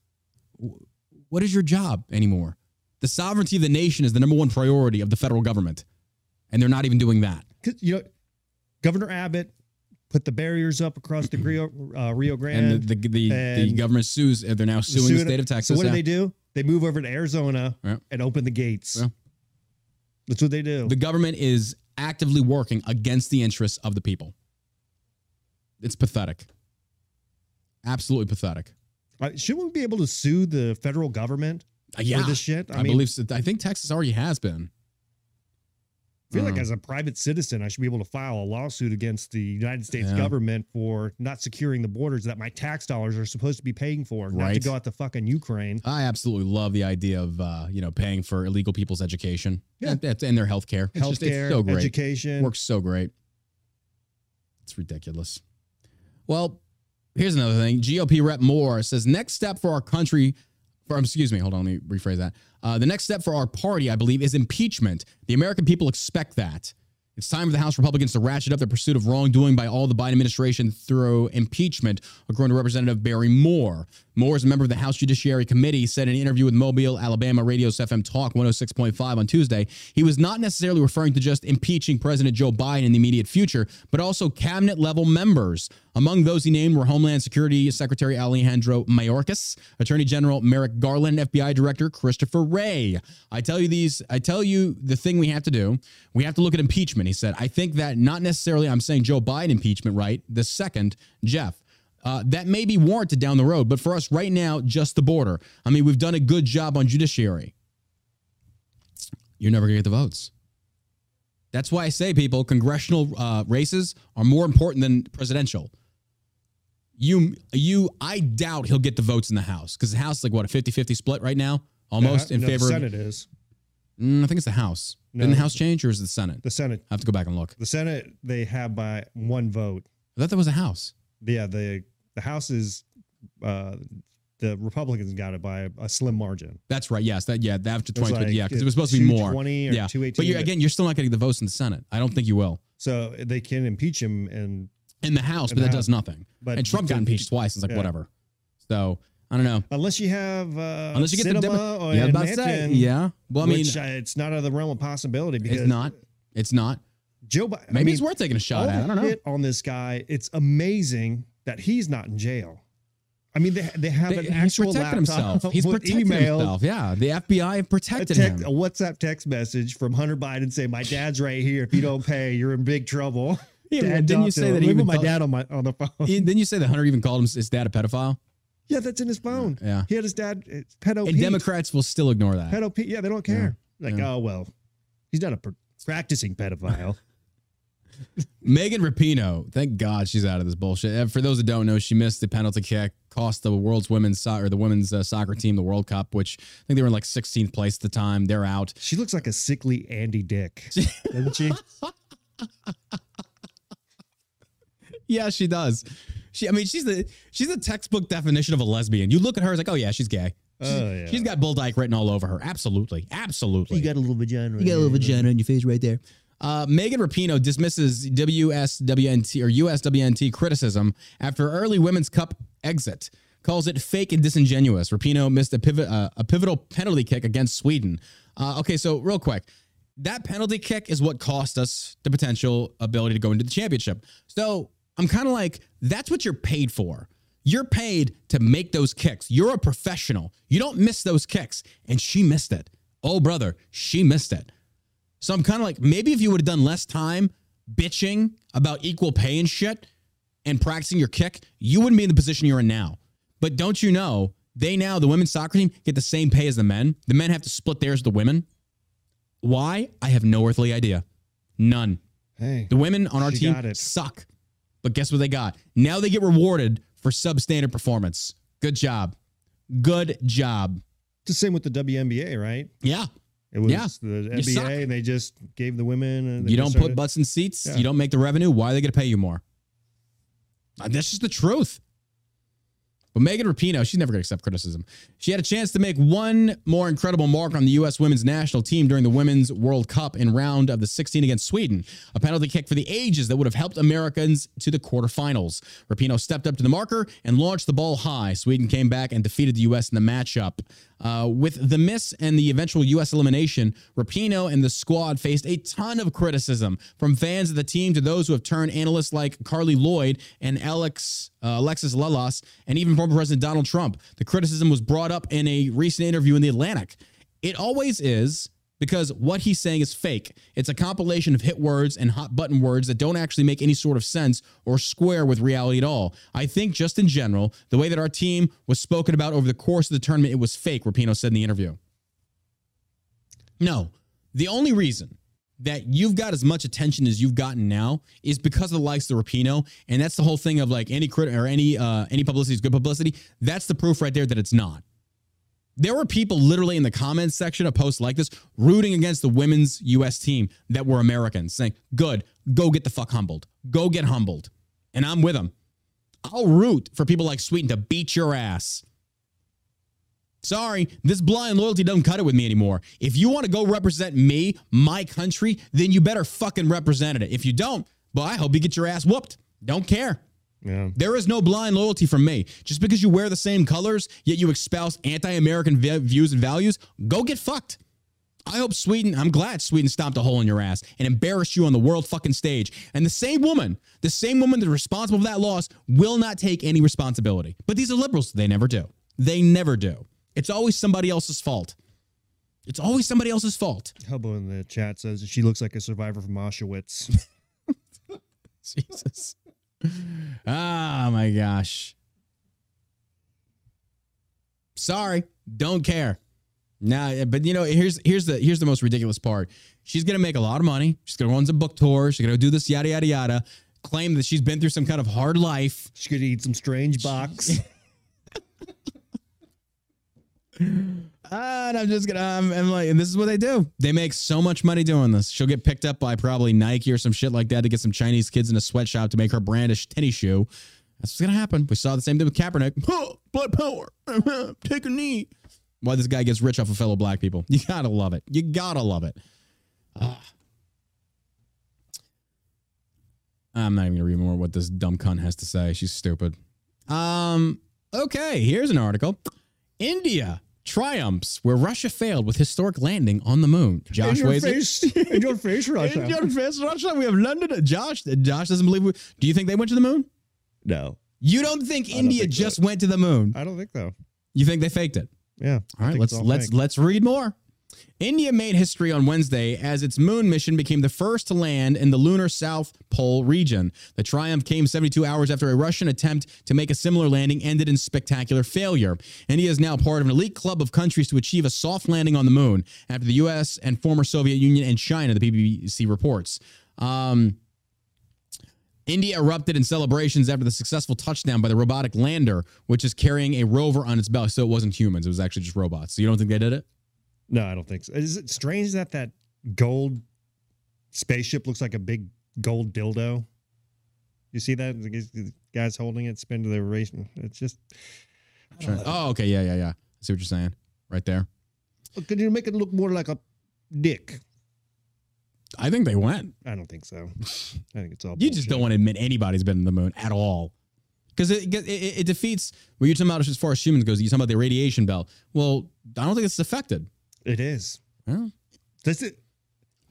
Speaker 1: what is your job anymore? The sovereignty of the nation is the number one priority of the federal government, and they're not even doing that.
Speaker 3: you know, Governor Abbott put the barriers up across the Rio, uh, Rio Grande.
Speaker 1: And the the, the, the government sues. They're now suing the state of Texas.
Speaker 3: So what do they do? They move over to Arizona
Speaker 1: Yeah.
Speaker 3: and open the gates.
Speaker 1: Yeah.
Speaker 3: That's what they do.
Speaker 1: The government is actively working against the interests of the people. It's pathetic. Absolutely pathetic.
Speaker 3: Uh, shouldn't we be able to sue the federal government
Speaker 1: Uh, yeah,
Speaker 3: for this shit?
Speaker 1: I, believe. So. I think Texas already has been.
Speaker 3: I feel
Speaker 1: Uh,
Speaker 3: like as a private citizen, I should be able to file a lawsuit against the United States
Speaker 1: Yeah.
Speaker 3: government for not securing the borders that my tax dollars are supposed to be paying for, not to go out to fucking Ukraine.
Speaker 1: I absolutely love the idea of uh, you know paying for illegal people's education
Speaker 3: Yeah.
Speaker 1: and, and- their health care. It's just-
Speaker 3: Healthcare,
Speaker 1: it's so great.
Speaker 3: education.
Speaker 1: Works so great. It's ridiculous. Well, here's another thing. GOP rep Moore says next step for our country. For, excuse me, hold on, let me rephrase that. Uh, the next step for our party, I believe, is impeachment. The American people expect that. It's time for the House Republicans to ratchet up their pursuit of wrongdoing by all the Biden administration through impeachment, according to Representative Barry Moore. Moore is a member of the House Judiciary Committee, said in an interview with Mobile, Alabama Radio's FM Talk 106.5 on Tuesday, he was not necessarily referring to just impeaching President Joe Biden in the immediate future, but also cabinet level members. Among those he named were Homeland Security Secretary Alejandro Mayorkas, Attorney General Merrick Garland, FBI Director Christopher Wray. I tell you these, I tell you the thing we have to do. We have to look at impeachment. He said, I think that not necessarily I'm saying Joe Biden impeachment, right? The second, Jeff. Uh, that may be warranted down the road, but for us right now, just the border. I mean, we've done a good job on judiciary. You're never gonna get the votes. That's why I say, people, congressional uh, races are more important than presidential. You, you, I doubt he'll get the votes in the House because the House is like what a 50-50 split right now, almost
Speaker 3: Uh,
Speaker 1: in
Speaker 3: no,
Speaker 1: favor.
Speaker 3: The
Speaker 1: of,
Speaker 3: Senate is
Speaker 1: Mm, I think it's the House.
Speaker 3: No.
Speaker 1: Didn't the House change or is it the Senate?
Speaker 3: the Senate.
Speaker 1: I have to go back and look.
Speaker 3: The Senate they have by one vote.
Speaker 1: I thought that was a House.
Speaker 3: Yeah, the the House is uh, the Republicans got it by a, slim margin.
Speaker 1: That's right. Yes, that yeah, after
Speaker 3: was
Speaker 1: 2020,
Speaker 3: like,
Speaker 1: yeah, because it was supposed to be more.
Speaker 3: 220 or
Speaker 1: yeah,
Speaker 3: 218,
Speaker 1: but you're,
Speaker 3: but-
Speaker 1: again, you're still not getting the votes in the Senate. I don't think you will
Speaker 3: So they can impeach him, and
Speaker 1: in the House,
Speaker 3: In
Speaker 1: but
Speaker 3: the
Speaker 1: that
Speaker 3: House.
Speaker 1: does nothing.
Speaker 3: but
Speaker 1: and Trump got impeached twice. It's like
Speaker 3: Yeah.
Speaker 1: whatever. So I don't know.
Speaker 3: unless you have uh,
Speaker 1: Unless you get the Demo-
Speaker 3: or
Speaker 1: yeah, I about to say, yeah. Well, I mean,
Speaker 3: which, uh, it's not out of the realm of possibility because
Speaker 1: it's not. It's not.
Speaker 3: Joe Biden.
Speaker 1: Maybe
Speaker 3: I mean,
Speaker 1: it's worth taking a shot at. I don't know.
Speaker 3: on this guy. It's amazing that he's not in jail. I mean, they they have
Speaker 1: They-
Speaker 3: an
Speaker 1: he's
Speaker 3: actual
Speaker 1: protecting
Speaker 3: laptop
Speaker 1: himself. He's protecting
Speaker 3: email,
Speaker 1: himself. Yeah, the FBI have
Speaker 3: A,
Speaker 1: protected
Speaker 3: text, a. WhatsApp text message from Hunter Biden saying, "My dad's right here. If you don't pay, you're in big trouble."
Speaker 1: Yeah,
Speaker 3: Dad,
Speaker 1: didn't you say that he even
Speaker 3: my dad on my on the phone?
Speaker 1: He- Didn't you say that Hunter even called him his dad a pedophile?
Speaker 3: yeah, that's in his phone.
Speaker 1: Yeah.
Speaker 3: he had his dad. Pedo.
Speaker 1: And Democrats will still ignore that.
Speaker 3: pedo. Yeah, they don't care. Like,
Speaker 1: Yeah.
Speaker 3: oh well, he's not a practicing pedophile.
Speaker 1: Megan Rapinoe, thank God she's out of this bullshit. For those that don't know, she missed the penalty kick, cost the world's women's soccer, the women's uh, soccer team the World Cup, which I think they were in like 16th place at the time. They're out.
Speaker 3: she looks like a sickly Andy Dick, doesn't she?
Speaker 1: Yeah, she does. She, I mean, she's the she's the textbook definition of a lesbian. You look at her, it's like, oh yeah, she's gay.
Speaker 3: Oh yeah.
Speaker 1: She's got bull dyke written all over her. Absolutely, absolutely.
Speaker 3: You got a little vagina.
Speaker 1: You got a little vagina in your face right there. Uh, Megan Rapinoe dismisses WSWNT or USWNT criticism after early Women's Cup exit. calls it fake and disingenuous. Rapinoe missed a pivot, uh, a pivotal penalty kick against Sweden. Uh, okay, so real quick, that penalty kick is what cost us the potential ability to go into the championship. So I'm kind of like, that's what you're paid for. You're paid to make those kicks. You're a professional. You don't miss those kicks. And she missed it. Oh, brother, she missed it. So I'm kind of like, maybe if you would have done less time bitching about equal pay and shit and practicing your kick, you wouldn't be in the position you're in now. But don't you know, they now, the women's soccer team, get the same pay as the men. The men have to split theirs with the women. Why? I have no earthly idea. None.
Speaker 3: Hey,
Speaker 1: The women on our team suck. But guess what they got? Now they get rewarded for substandard performance. Good job. Good job.
Speaker 3: it's the same with the WNBA, right?
Speaker 1: Yeah.
Speaker 3: It was
Speaker 1: Yeah.
Speaker 3: the NBA, and they just gave the women. And
Speaker 1: You don't
Speaker 3: started-
Speaker 1: put butts in seats.
Speaker 3: Yeah.
Speaker 1: You don't make the revenue. Why are they going to pay you more? That's just the truth. But Megan Rapinoe, she's never going to accept criticism. She had a chance to make one more incredible mark on the U.S. women's national team during the Women's World Cup in round of the 16 against Sweden, a penalty kick for the ages that would have helped Americans to the quarterfinals. Rapinoe stepped up to the marker and launched the ball high. Sweden came back and defeated the U.S. in the matchup. Uh, with the miss and the eventual U.S. elimination, Rapinoe and the squad faced a ton of criticism from fans of the team to those who have turned analysts like Carli Lloyd and Alex uh, Alexis Lalas, and even former President Donald Trump. The criticism was brought up in a recent interview in The Atlantic. It always is because what he's saying is fake. It's a compilation of hit words and hot button words that don't actually make any sort of sense or square with reality at all. I think, just in general, the way that our team was spoken about over the course of the tournament, it was fake, Rapinoe said in the interview. No, the only reason that you've got as much attention as you've gotten now is because of the likes of Rapinoe, and that's the whole thing of like any crit or any uh, any publicity is good publicity. That's the proof right there that it's not. There were people literally in the comments section of posts like this rooting against the women's U.S. team that were Americans, saying, "Good, go get the fuck humbled, go get humbled," and I'm with them. I'll root for people like Sweden to beat your ass. Sorry, this blind loyalty doesn't cut it with me anymore. If you want to go represent me, my country, then you better fucking represent it. If you don't, well, I hope you get your ass whooped. Don't care.
Speaker 3: Yeah.
Speaker 1: There is no blind loyalty from me. Just because you wear the same colors, yet you espouse anti-American vi- views and values, go get fucked. I hope Sweden, I'm glad Sweden stomped a hole in your ass and embarrassed you on the world fucking stage. And the same woman, the same woman that's responsible for that loss will not take any responsibility. But these are liberals. They never do. They never do. It's always somebody else's fault. It's always somebody else's fault.
Speaker 3: Hubbo in the chat says she looks like a survivor from Auschwitz.
Speaker 1: Jesus. Oh my gosh. Sorry, don't care. Nah, but you know, here's here's the here's the most ridiculous part. She's gonna make a lot of money. She's gonna run some book tours. She's gonna do this yada yada yada. Claim that she's been through some kind of hard life.
Speaker 3: She's gonna eat some strange box.
Speaker 1: Ah, and I'm just gonna, I'm, like, and this is what they do. They make so much money doing this. She'll get picked up by probably Nike or some shit like that to get some Chinese kids in a sweatshop to make her brand a tennis shoe. That's what's gonna happen. We saw the same thing with Kaepernick. Huh, black power. Take a knee. Why this guy gets rich off of fellow black people? You gotta love it. You gotta love it. Ah. I'm not even gonna read more what this dumb cunt has to say. She's stupid. Um. Okay. Here's an article. India triumphs where Russia failed with historic landing on the moon. Josh
Speaker 3: in your face, in your face, Russia.
Speaker 1: In your face, Russia. We have London. Josh. Josh doesn't believe. We, do you think they went to the moon?
Speaker 3: no,
Speaker 1: You don't think
Speaker 3: don't
Speaker 1: India
Speaker 3: think so.
Speaker 1: just went to the moon?
Speaker 3: I don't think so.
Speaker 1: You think they faked it?
Speaker 3: Yeah.
Speaker 1: All right, let's
Speaker 3: all
Speaker 1: let's
Speaker 3: fake.
Speaker 1: let's read more. India made history on Wednesday as its moon mission became the first to land in the lunar South Pole region. The triumph came 72 hours after a Russian attempt to make a similar landing ended in spectacular failure. India is now part of an elite club of countries to achieve a soft landing on the moon after the US and former Soviet Union and China, the BBC reports. Um, India erupted in celebrations after the successful touchdown by the robotic lander, which is carrying a rover on its belly. So it wasn't humans, it was actually just robots. So you don't think they did it?
Speaker 3: No, I don't think so. Is it strange that that gold spaceship looks like a big gold dildo? You see that? The guys- holding it, spin to the race. It's just.
Speaker 1: Oh, okay. Yeah, yeah, yeah. I see what you're saying right there.
Speaker 3: Could you make it look more like a dick?
Speaker 1: I think they went.
Speaker 3: I don't think so. I think it's all.
Speaker 1: You just don't want to admit anybody's been in the moon at all. because it, it it defeats what you're talking about as far as humans goes. You're talking about the radiation belt. Well, I don't think it's affected.
Speaker 3: It is.
Speaker 1: Well,
Speaker 3: Does it?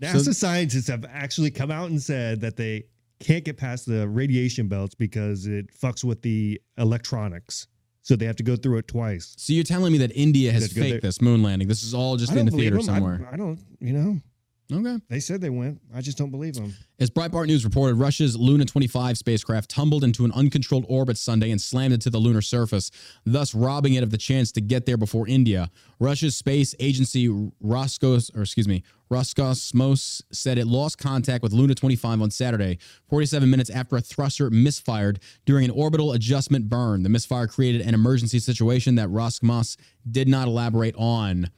Speaker 3: NASA
Speaker 1: So-
Speaker 3: scientists have actually come out and said that they can't get past the radiation belts because it fucks with the electronics. So they have to go through it twice.
Speaker 1: so you're telling me that India has
Speaker 3: good
Speaker 1: faked this moon landing? This is all just
Speaker 3: I
Speaker 1: in
Speaker 3: don't
Speaker 1: the theater
Speaker 3: believe 'em. I-
Speaker 1: somewhere.
Speaker 3: I, don't, you know,
Speaker 1: okay.
Speaker 3: they said they went. I just don't believe them.
Speaker 1: As Breitbart News reported, Russia's Luna 25 spacecraft tumbled into an uncontrolled orbit Sunday and slammed into the lunar surface, thus robbing it of the chance to get there before India. Russia's space agency Roscos, or excuse me, Roscosmos said it lost contact with Luna 25 on Saturday, 47 minutes after a thruster misfired during an orbital adjustment burn. The misfire created an emergency situation that Roscosmos did not elaborate on.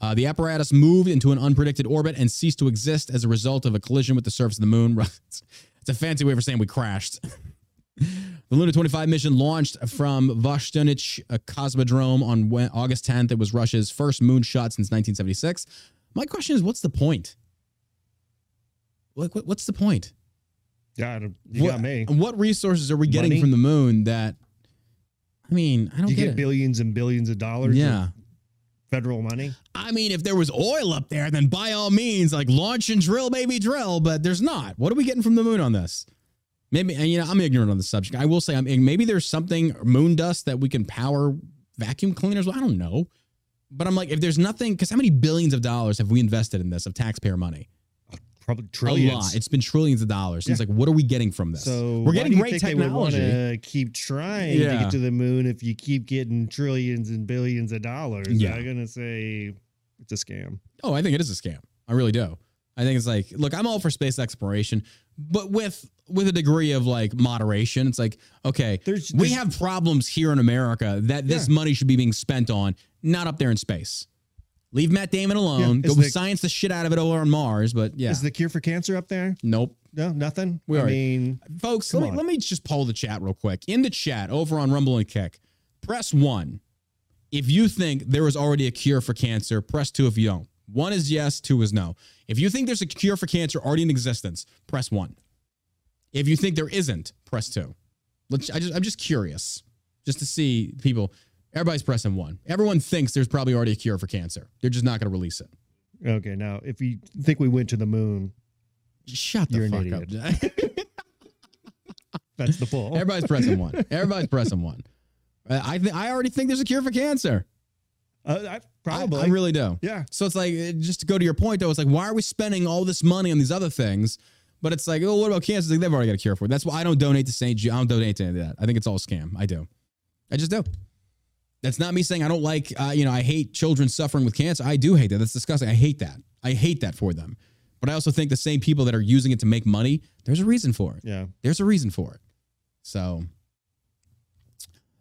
Speaker 1: Uh, the apparatus moved into an unpredicted orbit and ceased to exist as a result of a collision with the surface of the moon. it's a fancy way for saying we crashed. the Luna 25 mission launched from Vostochny Cosmodrome on August 10th. It was Russia's first moon shot since 1976. My question is, what's the point? Like, what, what's the point?
Speaker 3: Yeah, you
Speaker 1: what,
Speaker 3: got me.
Speaker 1: What resources are we getting
Speaker 3: Money?
Speaker 1: from the moon that? I mean, I don't
Speaker 3: You
Speaker 1: get,
Speaker 3: get billions and billions of dollars
Speaker 1: Yeah.
Speaker 3: Federal money.
Speaker 1: I mean, if there was oil up there, then by all means, like launch and drill, maybe drill, but there's not. What are we getting from the moon on this? Maybe, and, you know, I'm ignorant on the subject. I will say, I'm maybe there's something moon dust that we can power vacuum cleaners. I don't know, but I'm like, if there's nothing, because how many billions of dollars have we invested in this of taxpayer money?
Speaker 3: Probably
Speaker 1: A lot. It's been trillions of dollars.
Speaker 3: Yeah.
Speaker 1: It's like, what are we getting from this?
Speaker 3: So
Speaker 1: we're getting great
Speaker 3: think They would want
Speaker 1: technology.
Speaker 3: to keep trying to get to the moon if you keep getting trillions and billions of dollars.
Speaker 1: Yeah.
Speaker 3: I'm gonna say it's a scam.
Speaker 1: Oh, I think it is a scam. I really do. I think it's like, look, I'm all for space exploration, but with with a degree of like moderation. It's like, okay,
Speaker 3: There's-
Speaker 1: we
Speaker 3: there's-
Speaker 1: have problems here in America that this
Speaker 3: Yeah.
Speaker 1: money should be being spent on, not up there in space. Leave Matt Damon alone.
Speaker 3: Yeah,
Speaker 1: Go
Speaker 3: the-
Speaker 1: science the shit out of it over on Mars. But yeah,
Speaker 3: Is the cure for cancer up there?
Speaker 1: nope.
Speaker 3: No, nothing.
Speaker 1: We
Speaker 3: I mean,
Speaker 1: Folks, let me,
Speaker 3: on.
Speaker 1: let me just poll the chat real quick. In the chat over on Rumble and Kick, press one. If you think there is already a cure for cancer, press two if you don't. One is yes, two is no. If you think there's a cure for cancer already in existence, press one. If you think there isn't, press two. Let's, I just, I'm just curious, just to see people. Everybody's pressing one. Everyone thinks there's probably already a cure for cancer. They're just not going to release it.
Speaker 3: okay. Now, if you think we went to the moon,
Speaker 1: Shut the fuck up.
Speaker 3: that's the poll.
Speaker 1: Everybody's pressing one. Everybody's pressing one. I th- I already think there's a cure for cancer.
Speaker 3: Uh, I,
Speaker 1: I-
Speaker 3: probably.
Speaker 1: I, really do.
Speaker 3: yeah.
Speaker 1: So it's like just to go to your point though, it's like why are we spending all this money on these other things? But it's like, oh, what about cancer? It's like, they've already got a cure for it. That's why I don't donate to St. Jude. I don't donate to any of that. I think it's all a scam. I do. I just do. That's not me saying I don't like, uh, you know, I hate children suffering with cancer. I do hate that. That's disgusting. I hate that. I hate that for them. But I also think the same people that are using it to make money, there's a reason for it.
Speaker 3: Yeah.
Speaker 1: There's a reason for it. So,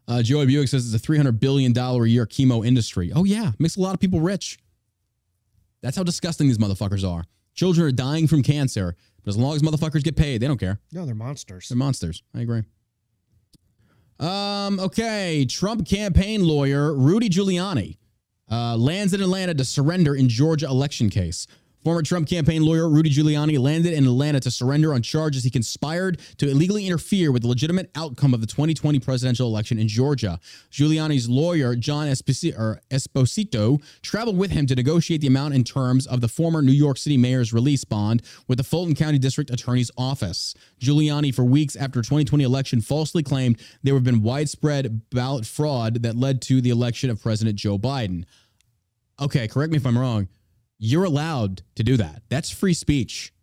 Speaker 1: uh, Joey Buick says it's a $300 billion a year chemo industry. Oh, yeah. Makes a lot of people rich. That's how disgusting these motherfuckers are. Children are dying from cancer, but as long as motherfuckers get paid, they don't care.
Speaker 3: No, they're monsters.
Speaker 1: They're monsters. I agree. Um, okay. Trump campaign lawyer Rudy Giuliani uh, lands in Atlanta to surrender in Georgia election case. Former Trump campaign lawyer Rudy Giuliani landed in Atlanta to surrender on charges he conspired to illegally interfere with the legitimate outcome of the 2020 presidential election in Georgia. Giuliani's lawyer, John er, Esposito, traveled with him to negotiate the amount and terms of the former New York City mayor's release bond with the Fulton County District Attorney's Office. Giuliani, for weeks after 2020 election, falsely claimed there have been widespread ballot fraud that led to the election of President Joe Biden. Okay, correct me if I'm wrong. You're allowed to do that. That's free speech.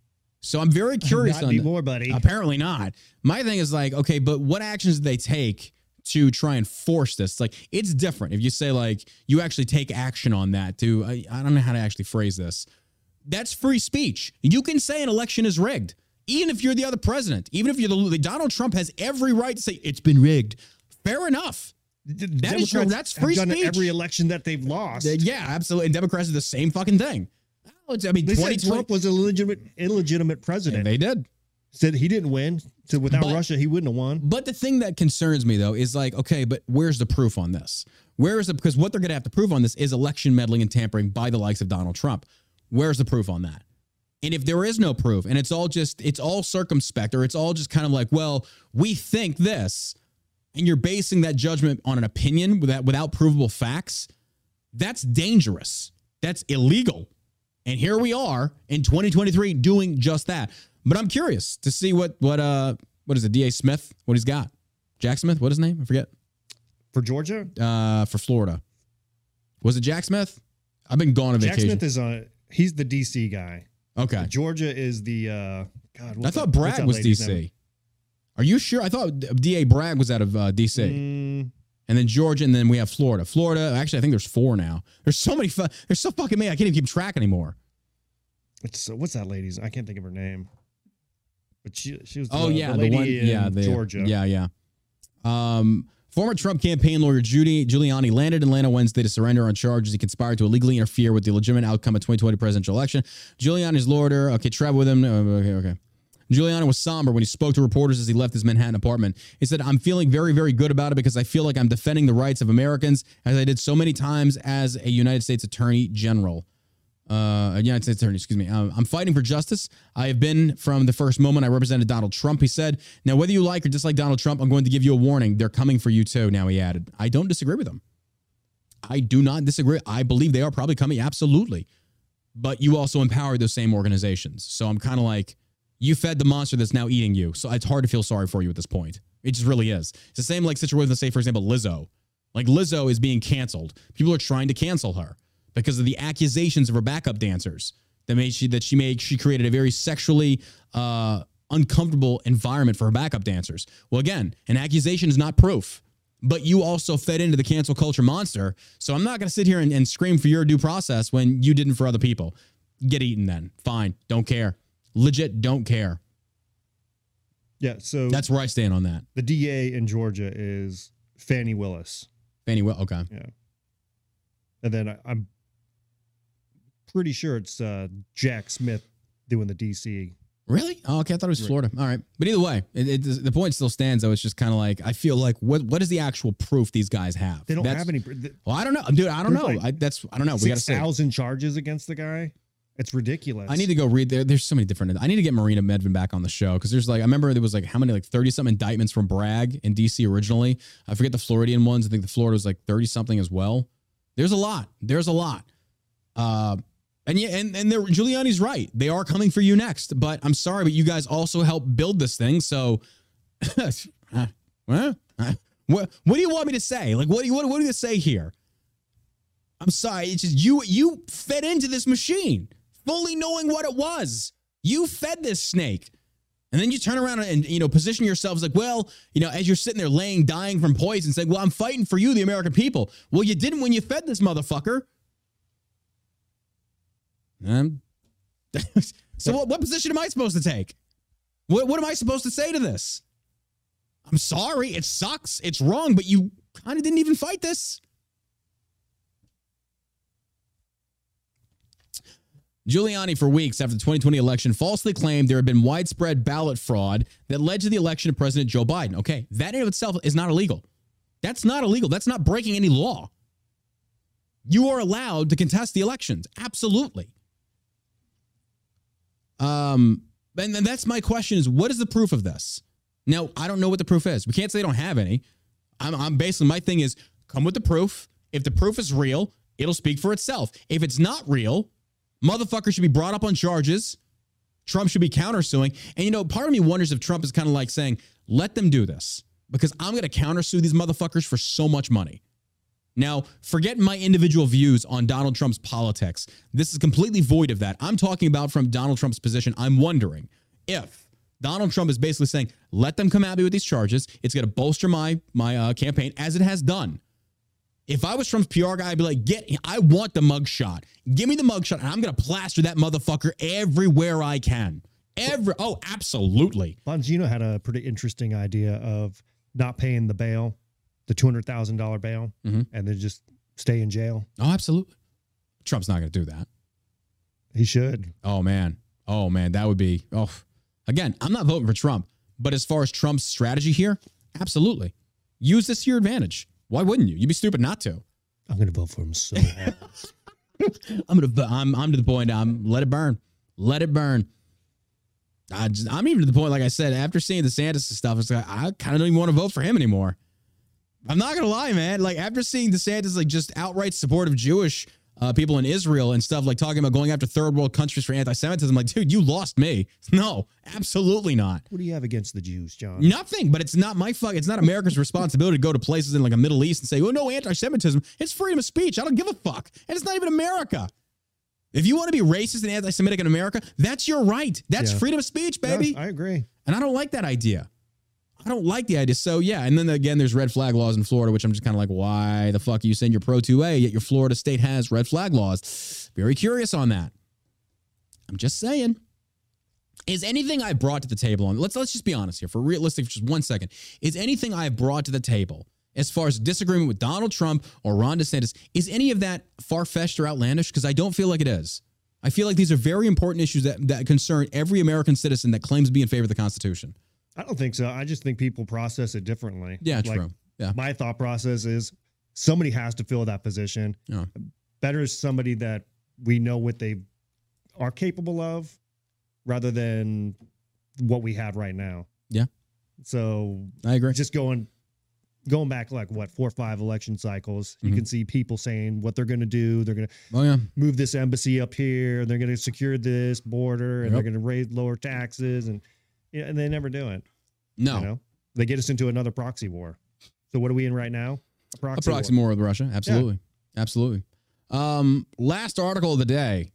Speaker 1: So I'm very curious
Speaker 3: Not
Speaker 1: on
Speaker 3: anymore, buddy.
Speaker 1: Apparently not. My thing is like, okay, but what actions do they take to try and force this? Like, it's different if you say like you actually take action on that. To I, I don't know how to actually phrase this. That's free speech. You can say an election is rigged, even if you're the other president. Even if you're the Donald Trump has every right to say it's been rigged. Fair enough. That is your-
Speaker 3: Democrats
Speaker 1: that's free
Speaker 3: done
Speaker 1: speech.
Speaker 3: Every election that they've lost.
Speaker 1: Yeah, absolutely. And Democrats do the same fucking thing. Oh, I mean,
Speaker 3: They said
Speaker 1: 2020
Speaker 3: Trump was a legitimate, illegitimate president.
Speaker 1: they did.
Speaker 3: said he didn't win. So without
Speaker 1: But-
Speaker 3: Russia, he wouldn't have won.
Speaker 1: But the thing that concerns me though is like, okay, but where's the proof on this? Where is the because what they're going to have to prove on this is election meddling and tampering by the likes of Donald Trump. Where's the proof on that? And if there is no proof, and it's all just it's all circumspect, or it's all just kind of like, well, we think this. And you're basing that judgment on an opinion without without provable facts, that's dangerous. That's illegal. And here we are in 2023 doing just that. But I'm curious to see what what uh what is it, DA Smith, what he's got. Jack Smith, what is his name? I forget.
Speaker 3: For Georgia,
Speaker 1: Uh for Florida. Was it Jack Smith? I've been gone on
Speaker 3: Jack
Speaker 1: vacation.
Speaker 3: Smith is a He's the DC guy.
Speaker 1: okay.
Speaker 3: Georgia is the. uh God,
Speaker 1: I thought
Speaker 3: that- that
Speaker 1: was DC.
Speaker 3: name?
Speaker 1: Are you sure? I thought DA Bragg was out of uh, DC.
Speaker 3: Mm,
Speaker 1: and then Georgia, and then we have Florida. Florida, actually, I think there's four now. There's so many. Fu- there's so fucking many. I can't even keep track anymore.
Speaker 3: it's, what's that lady's? I can't think of her name. But she she was. The,
Speaker 1: Oh yeah,
Speaker 3: the,
Speaker 1: the, one.
Speaker 3: in
Speaker 1: Yeah, the,
Speaker 3: Georgia.
Speaker 1: Yeah, yeah. Um, former Trump campaign lawyer Rudy Giuliani landed in Atlanta Wednesday to surrender on charges he conspired to illegally interfere with the legitimate outcome of 2020 presidential election. Giuliani's lawyer, okay, traveled with him. uh, Okay, okay. Giuliani was somber when he spoke to reporters as he left his Manhattan apartment. He said, I'm feeling very, very good about it because I feel like I'm defending the rights of Americans as I did so many times as a United States Attorney General. Uh, United States Attorney, excuse me. Um, I'm fighting for justice. I have been from the first moment I represented Donald Trump, he said. Now, whether you like or dislike Donald Trump, I'm going to give you a warning. They're coming for you too, now he added. I don't disagree with him. I do not disagree. I believe they are probably coming, absolutely. But you also empower those same organizations. So I'm kind of like, you fed the monster that's now eating you. So it's hard to feel sorry for you at this point. It just really is. It's the same like situation, say, for example, Lizzo. Like Lizzo is being canceled. People are trying to cancel her because of the accusations of her backup dancers that made she that she made she created a very sexually uh, uncomfortable environment for her backup dancers. Well, again, an accusation is not proof. But you also fed into the cancel culture monster. So I'm not going to sit here and, and scream for your due process when you didn't for other people. Get eaten then. Fine. Don't care. Legit don't care.
Speaker 3: Yeah. So
Speaker 1: That's where I stand on that.
Speaker 3: the DA in Georgia is Fani Willis,
Speaker 1: Fani Will. Okay. Yeah.
Speaker 3: And then I, I'm pretty sure it's uh, Jack Smith doing the DC.
Speaker 1: Really? Oh, okay. I thought it was
Speaker 3: Right.
Speaker 1: Florida. All right. But either way, it, it, the point still stands, though. It's just kind of like, I feel like, what what is the actual proof these guys have?
Speaker 3: They don't
Speaker 1: That's-
Speaker 3: have any. th-
Speaker 1: Well, I don't know. Dude, I don't know.
Speaker 3: like
Speaker 1: I, that's, I don't know. We got to see.
Speaker 3: thousand charges against the guy. It's ridiculous.
Speaker 1: I need to go read there. There's so many different. I need to get Marina Medvin back on the show because there's like I remember there was like how many like thirty some indictments from Bragg in DC originally. I forget the Floridian ones. I think the Florida was like thirty something as well. There's a lot. There's a lot. Uh, and yeah, and and Giuliani's right. They are coming for you next. But I'm sorry, but you guys also helped build this thing. So, what what do you want me to say? Like what do you what, what do you say here? I'm sorry. It's just you you fed into this machine, fully knowing what it was. You fed this snake. And then you turn around and you know position yourselves like, well, you know, as you're sitting there laying, dying from poison, saying, "Well, I'm fighting for you, the American people." Well, you didn't when you fed this motherfucker. Um, so what, what position am I supposed to take? What what am I supposed to say to this? I'm sorry, it sucks, it's wrong, but you kind of didn't even fight this. Giuliani, for weeks after the 2020 election, falsely claimed there had been widespread ballot fraud that led to the election of President Joe Biden. Okay, that in itself is not illegal. That's not illegal. That's not breaking any law. You are allowed to contest the elections. Absolutely. Um, and, then that's my question is what is the proof of this? Now, I don't know what the proof is. We can't say they don't have any. I'm, I'm basically, my thing is come with the proof. If the proof is real, it'll speak for itself. If it's not real, motherfucker should be brought up on charges. Trump should be countersuing. And you know, part of me wonders if Trump is kind of like saying, let them do this because I'm going to countersue these motherfuckers for so much money. Now, forget my individual views on Donald Trump's politics. This is completely void of that. I'm talking about from Donald Trump's position. I'm wondering if Donald Trump is basically saying, let them come at me with these charges. It's going to bolster my my uh, campaign as it has done. If I was Trump's PR guy, I'd be like, get, I want the mugshot. Give me the mugshot, and I'm going to plaster that motherfucker everywhere I can. Every, oh, absolutely.
Speaker 3: Bongino had a pretty interesting idea of not paying the bail, the two hundred thousand dollar bail,
Speaker 1: Mhm.
Speaker 3: and then just stay in jail.
Speaker 1: Oh, absolutely. Trump's not going to do that.
Speaker 3: He should.
Speaker 1: Oh man. Oh man, that would be oh again, I'm not voting for Trump, but as far as Trump's strategy here, absolutely. Use this to your advantage. Why wouldn't you? You'd be stupid not to.
Speaker 3: I'm going to vote for him so hard.
Speaker 1: I'm gonna I'm I'm to the point I'm let it burn. Let it burn. I just, I'm even to the point, like I said, after seeing DeSantis stuff, it's like I kind of don't even want to vote for him anymore. I'm not gonna lie, man. Like after seeing the DeSantis like just outright support of Jewish uh, people in Israel and stuff, like talking about going after third world countries for anti-Semitism, like, dude, you lost me. No, absolutely not.
Speaker 3: What do you have against the Jews, John?
Speaker 1: Nothing, but it's not my fuck. It's not America's responsibility to go to places in like a Middle East and say, "Oh no, anti-Semitism." It's freedom of speech. I don't give a fuck, and it's not even America. If you want to be racist and anti-Semitic in America, that's your right. That's
Speaker 3: Yeah.
Speaker 1: freedom of speech,
Speaker 3: Yeah,
Speaker 1: baby.
Speaker 3: I agree.
Speaker 1: and I don't like that idea. I don't like the idea. So yeah, and then again, there's red flag laws in Florida, which I'm just kind of like, why the fuck are you saying you're pro 2A yet your Florida state has red flag laws? Very curious on that. I'm just saying. Is anything I brought to the table on let's let's just be honest here for realistic for just one second. Is anything I have brought to the table as far as disagreement with Donald Trump or Ron DeSantis, is any of that far-fetched or outlandish? Because I don't feel like it is. I feel like these are very important issues that, that concern every American citizen that claims to be in favor of the Constitution.
Speaker 3: I don't think so. I just think people process it differently.
Speaker 1: Yeah,
Speaker 3: Like,
Speaker 1: true. Yeah.
Speaker 3: My thought process is somebody has to fill that position.
Speaker 1: Yeah.
Speaker 3: Better is somebody that we know what they are capable of rather than what we have right now.
Speaker 1: Yeah.
Speaker 3: So
Speaker 1: I agree.
Speaker 3: just going going back like what four or five election cycles, you
Speaker 1: Mhm.
Speaker 3: can see people saying what they're going to do. They're going to
Speaker 1: Oh yeah.
Speaker 3: move this embassy up here. They're going to secure this border, and they're going to raise lower taxes, and yeah, and they never do it.
Speaker 1: No.
Speaker 3: You know, they get us into another proxy war. So what are we in right now? A
Speaker 1: a
Speaker 3: proxy,
Speaker 1: proxy war with Russia. Absolutely. Absolutely. Um, last article of the day.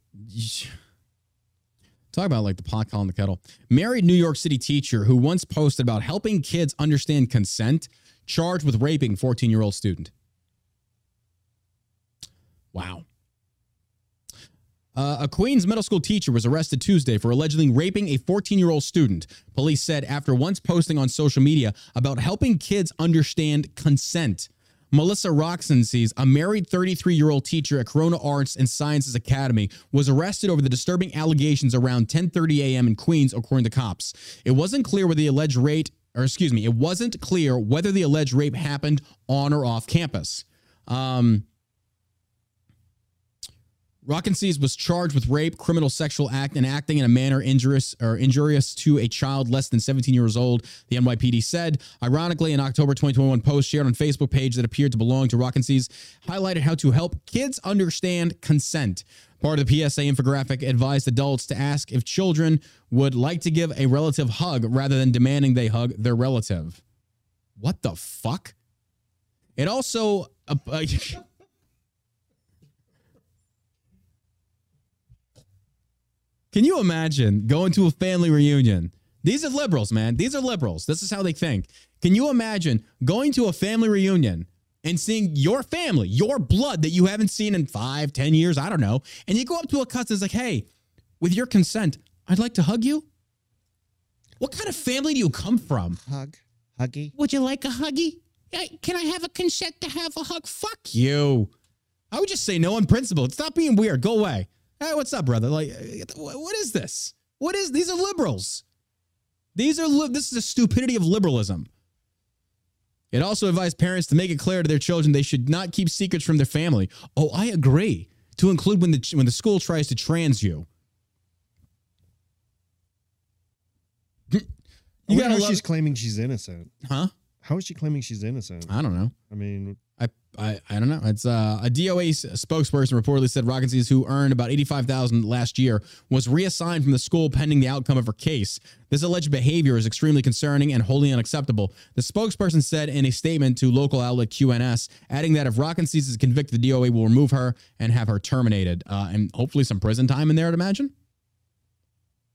Speaker 1: Talk about like the pot calling the kettle. Married New York City teacher who once posted about helping kids understand consent, charged with raping 14 year old student. Wow. Uh, a Queens middle school teacher was arrested Tuesday for allegedly raping a 14 year old student, police said after once posting on social media about helping kids understand consent. Melissa Rockensies a married 33 year old teacher at Corona Arts and Sciences Academy was arrested over the disturbing allegations around 10:30 a.m. in Queens, according to cops. It wasn't clear whether the alleged rape, or excuse me, it wasn't clear whether the alleged rape happened on or off campus. Um, Rockensies was charged with rape, criminal sexual act, and acting in a manner injurious or injurious to a child less than 17 years old. The NYPD said. Ironically, an October 2021 post shared on Facebook page that appeared to belong to Rockensies highlighted how to help kids understand consent. Part of the PSA infographic advised adults to ask if children would like to give a relative hug rather than demanding they hug their relative. What the fuck? It also. Uh, Can you imagine going to a family reunion? These are liberals, man. These are liberals. This is how they think. Can you imagine going to a family reunion and seeing your family, your blood that you haven't seen in five, ten years? I don't know. And you go up to a cousin, it's like, hey, with your consent, I'd like to hug you. What kind of family do you come from?
Speaker 3: hug, huggy.
Speaker 1: Would you like a huggy? Can I have a consent to have a hug? Fuck you. I would just say no on principle. Stop being weird. Go away. Hey, what's up, brother? Like, what is this? What is these are liberals? These are li- this is the stupidity of liberalism. It also advised parents to make it clear to their children they should not keep secrets from their family. Oh, I agree. To include when the when the school tries to trans you. You
Speaker 3: You
Speaker 1: gotta
Speaker 3: how
Speaker 1: love,
Speaker 3: she's claiming she's innocent.
Speaker 1: huh?
Speaker 3: How is she claiming she's innocent?
Speaker 1: I don't know.
Speaker 3: I mean,
Speaker 1: I, I I don't know. It's uh, a DOA spokesperson reportedly said Rockensies, who earned about eighty five thousand last year, was reassigned from the school pending the outcome of her case. This alleged behavior is extremely concerning and wholly unacceptable. The spokesperson said in a statement to local outlet QNS, adding that if Rockensies is convicted, the DOA will remove her and have her terminated, uh, and hopefully some prison time in there. I'd imagine.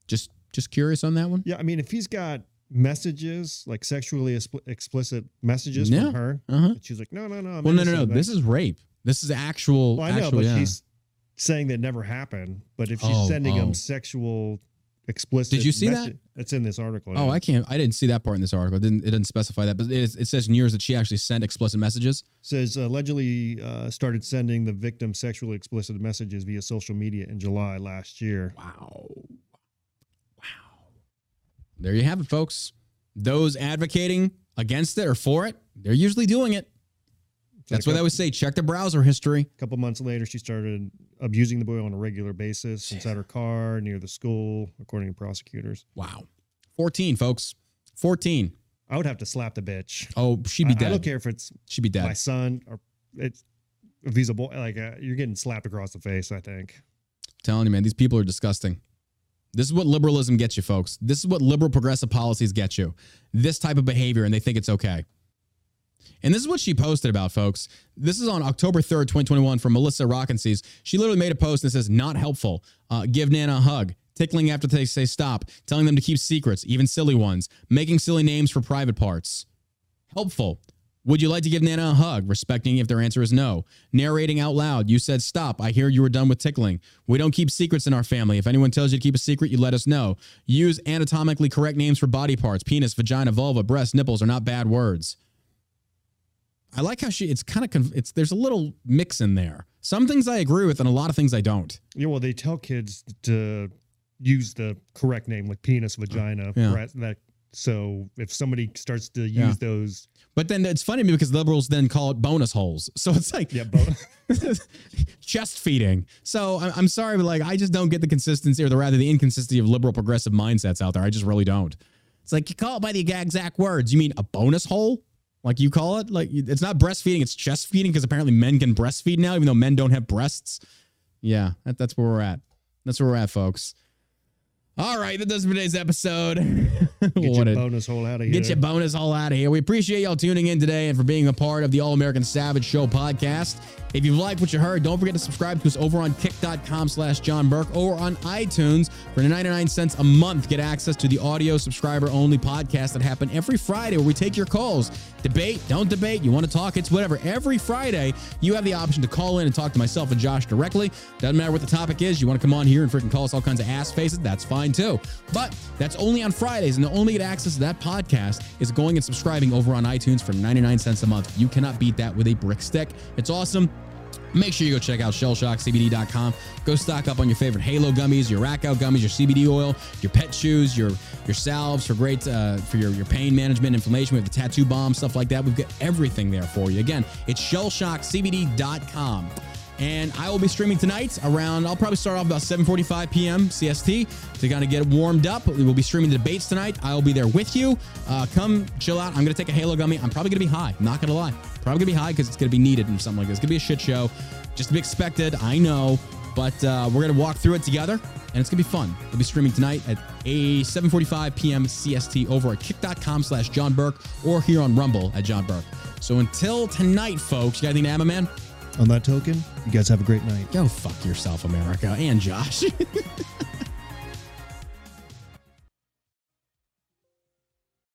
Speaker 1: Just just curious on that one.
Speaker 3: yeah, I mean, if he's got messages like sexually expl- explicit messages
Speaker 1: Yeah.
Speaker 3: from her,
Speaker 1: Uh huh.
Speaker 3: and she's like, no, no, no. I'm
Speaker 1: Well, no, no, no. This is rape. This is actual.
Speaker 3: Well, I know,
Speaker 1: actual,
Speaker 3: but
Speaker 1: yeah.
Speaker 3: she's saying that never happened. But if she's
Speaker 1: Oh,
Speaker 3: sending
Speaker 1: oh.
Speaker 3: him sexual, explicit,
Speaker 1: Did you see that?
Speaker 3: It's in this article.
Speaker 1: Oh,
Speaker 3: yeah.
Speaker 1: I can't. I didn't see that part in this article. It didn't, it didn't specify that, but it, is- it says in yours that she actually sent explicit messages.
Speaker 3: says allegedly uh, started sending the victim sexually explicit messages via social media in July last year.
Speaker 1: Wow. There you have it, folks. Those advocating against it or for it, they're usually doing it. That's what I would say. Check the browser history.
Speaker 3: A couple months later, she started abusing the boy on a regular basis inside her car near the school, according to prosecutors.
Speaker 1: Wow. 14, folks. 14.
Speaker 3: I would have to slap the bitch.
Speaker 1: Oh, she'd be
Speaker 3: I, I don't care if it's
Speaker 1: She'd be dead.
Speaker 3: my son or it's if he's a boy. Like uh, you're getting slapped across the face. I think.
Speaker 1: telling you, man, these people are disgusting. This is what liberalism gets you, folks. This is what liberal progressive policies get you. This type of behavior, and they think it's okay. And this is what she posted about, folks. This is on October 3rd, 2021 from Melissa Rockensies. She literally made a post that says, not helpful. Uh, give Nana a hug. Tickling after they say stop. Telling them to keep secrets, even silly ones. Making silly names for private parts. Helpful. Would you like to give Nana a hug, respecting if their answer is no? Narrating out loud. You said stop. I hear you were done with tickling. We don't keep secrets in our family. If anyone tells you to keep a secret, you let us know. Use anatomically correct names for body parts. Penis, vagina, vulva, breast, nipples are not bad words. I like how she. It's kind of. Conf- it's there's a little mix in there. Some things I agree with, and a lot of things I don't.
Speaker 3: Yeah, well, they tell kids to use the correct name, like penis, vagina,
Speaker 1: Yeah.
Speaker 3: breast. That so if somebody starts to use
Speaker 1: Yeah.
Speaker 3: those,
Speaker 1: But then it's funny to me because liberals then call it bonus holes. So it's like
Speaker 3: yeah,
Speaker 1: chest feeding. So I'm sorry, but like I just don't get the consistency, or the rather the inconsistency of liberal progressive mindsets out there. I just really don't. It's like you call it by the exact words. You mean a bonus hole? Like you call it? Like it's not breastfeeding, it's chest feeding because apparently men can breastfeed now, even though men don't have breasts. Yeah, that, that's where we're at. That's where we're at, folks. All right, that does it for today's episode.
Speaker 3: Get your bonus hole out of here.
Speaker 1: Get your bonus all out of here. We appreciate y'all tuning in today and for being a part of the All American Savage Show podcast. If you liked what you heard, don't forget to subscribe to us over on kick.com slash John Burke or on iTunes for 99 cents a month. Get access to the audio subscriber only podcast that happen every Friday where we take your calls. Debate, don't debate, you want to talk, it's whatever. Every Friday, you have the option to call in and talk to myself and Josh directly. Doesn't matter what the topic is, you want to come on here and freaking call us all kinds of ass faces, that's fine too. But that's only on Fridays, and the only get access to that podcast is going and subscribing over on iTunes for 99 cents a month. You cannot beat that with a brick stick. It's awesome. Make sure you go check out shellshockcbd.com. Go stock up on your favorite Halo gummies, your rack out gummies, your CBD oil, your pet shoes, your your salves for great uh, for your, your pain management, inflammation. We have the tattoo bomb, stuff like that. We've got everything there for you. Again, it's shellshockcbd.com. And I will be streaming tonight around, I'll probably start off about 7.45 p.m. CST to kind of get warmed up. We will be streaming the debates tonight. I will be there with you. Uh, come chill out. I'm to take a Halo gummy. I'm probably to be high. Not to lie. Probably to be high because it's to be needed and something like this. It's to be a shit show. Just to be expected. I know. But uh, we're to walk through it together and it's to be fun. We'll be streaming tonight at a 7.45 p.m. CST over at kick.com slash John Burke or here on Rumble at John Burke. So until tonight, folks, you got anything to add, my man?
Speaker 3: On that token, you guys have a great night.
Speaker 1: Go fuck yourself, America, and Josh.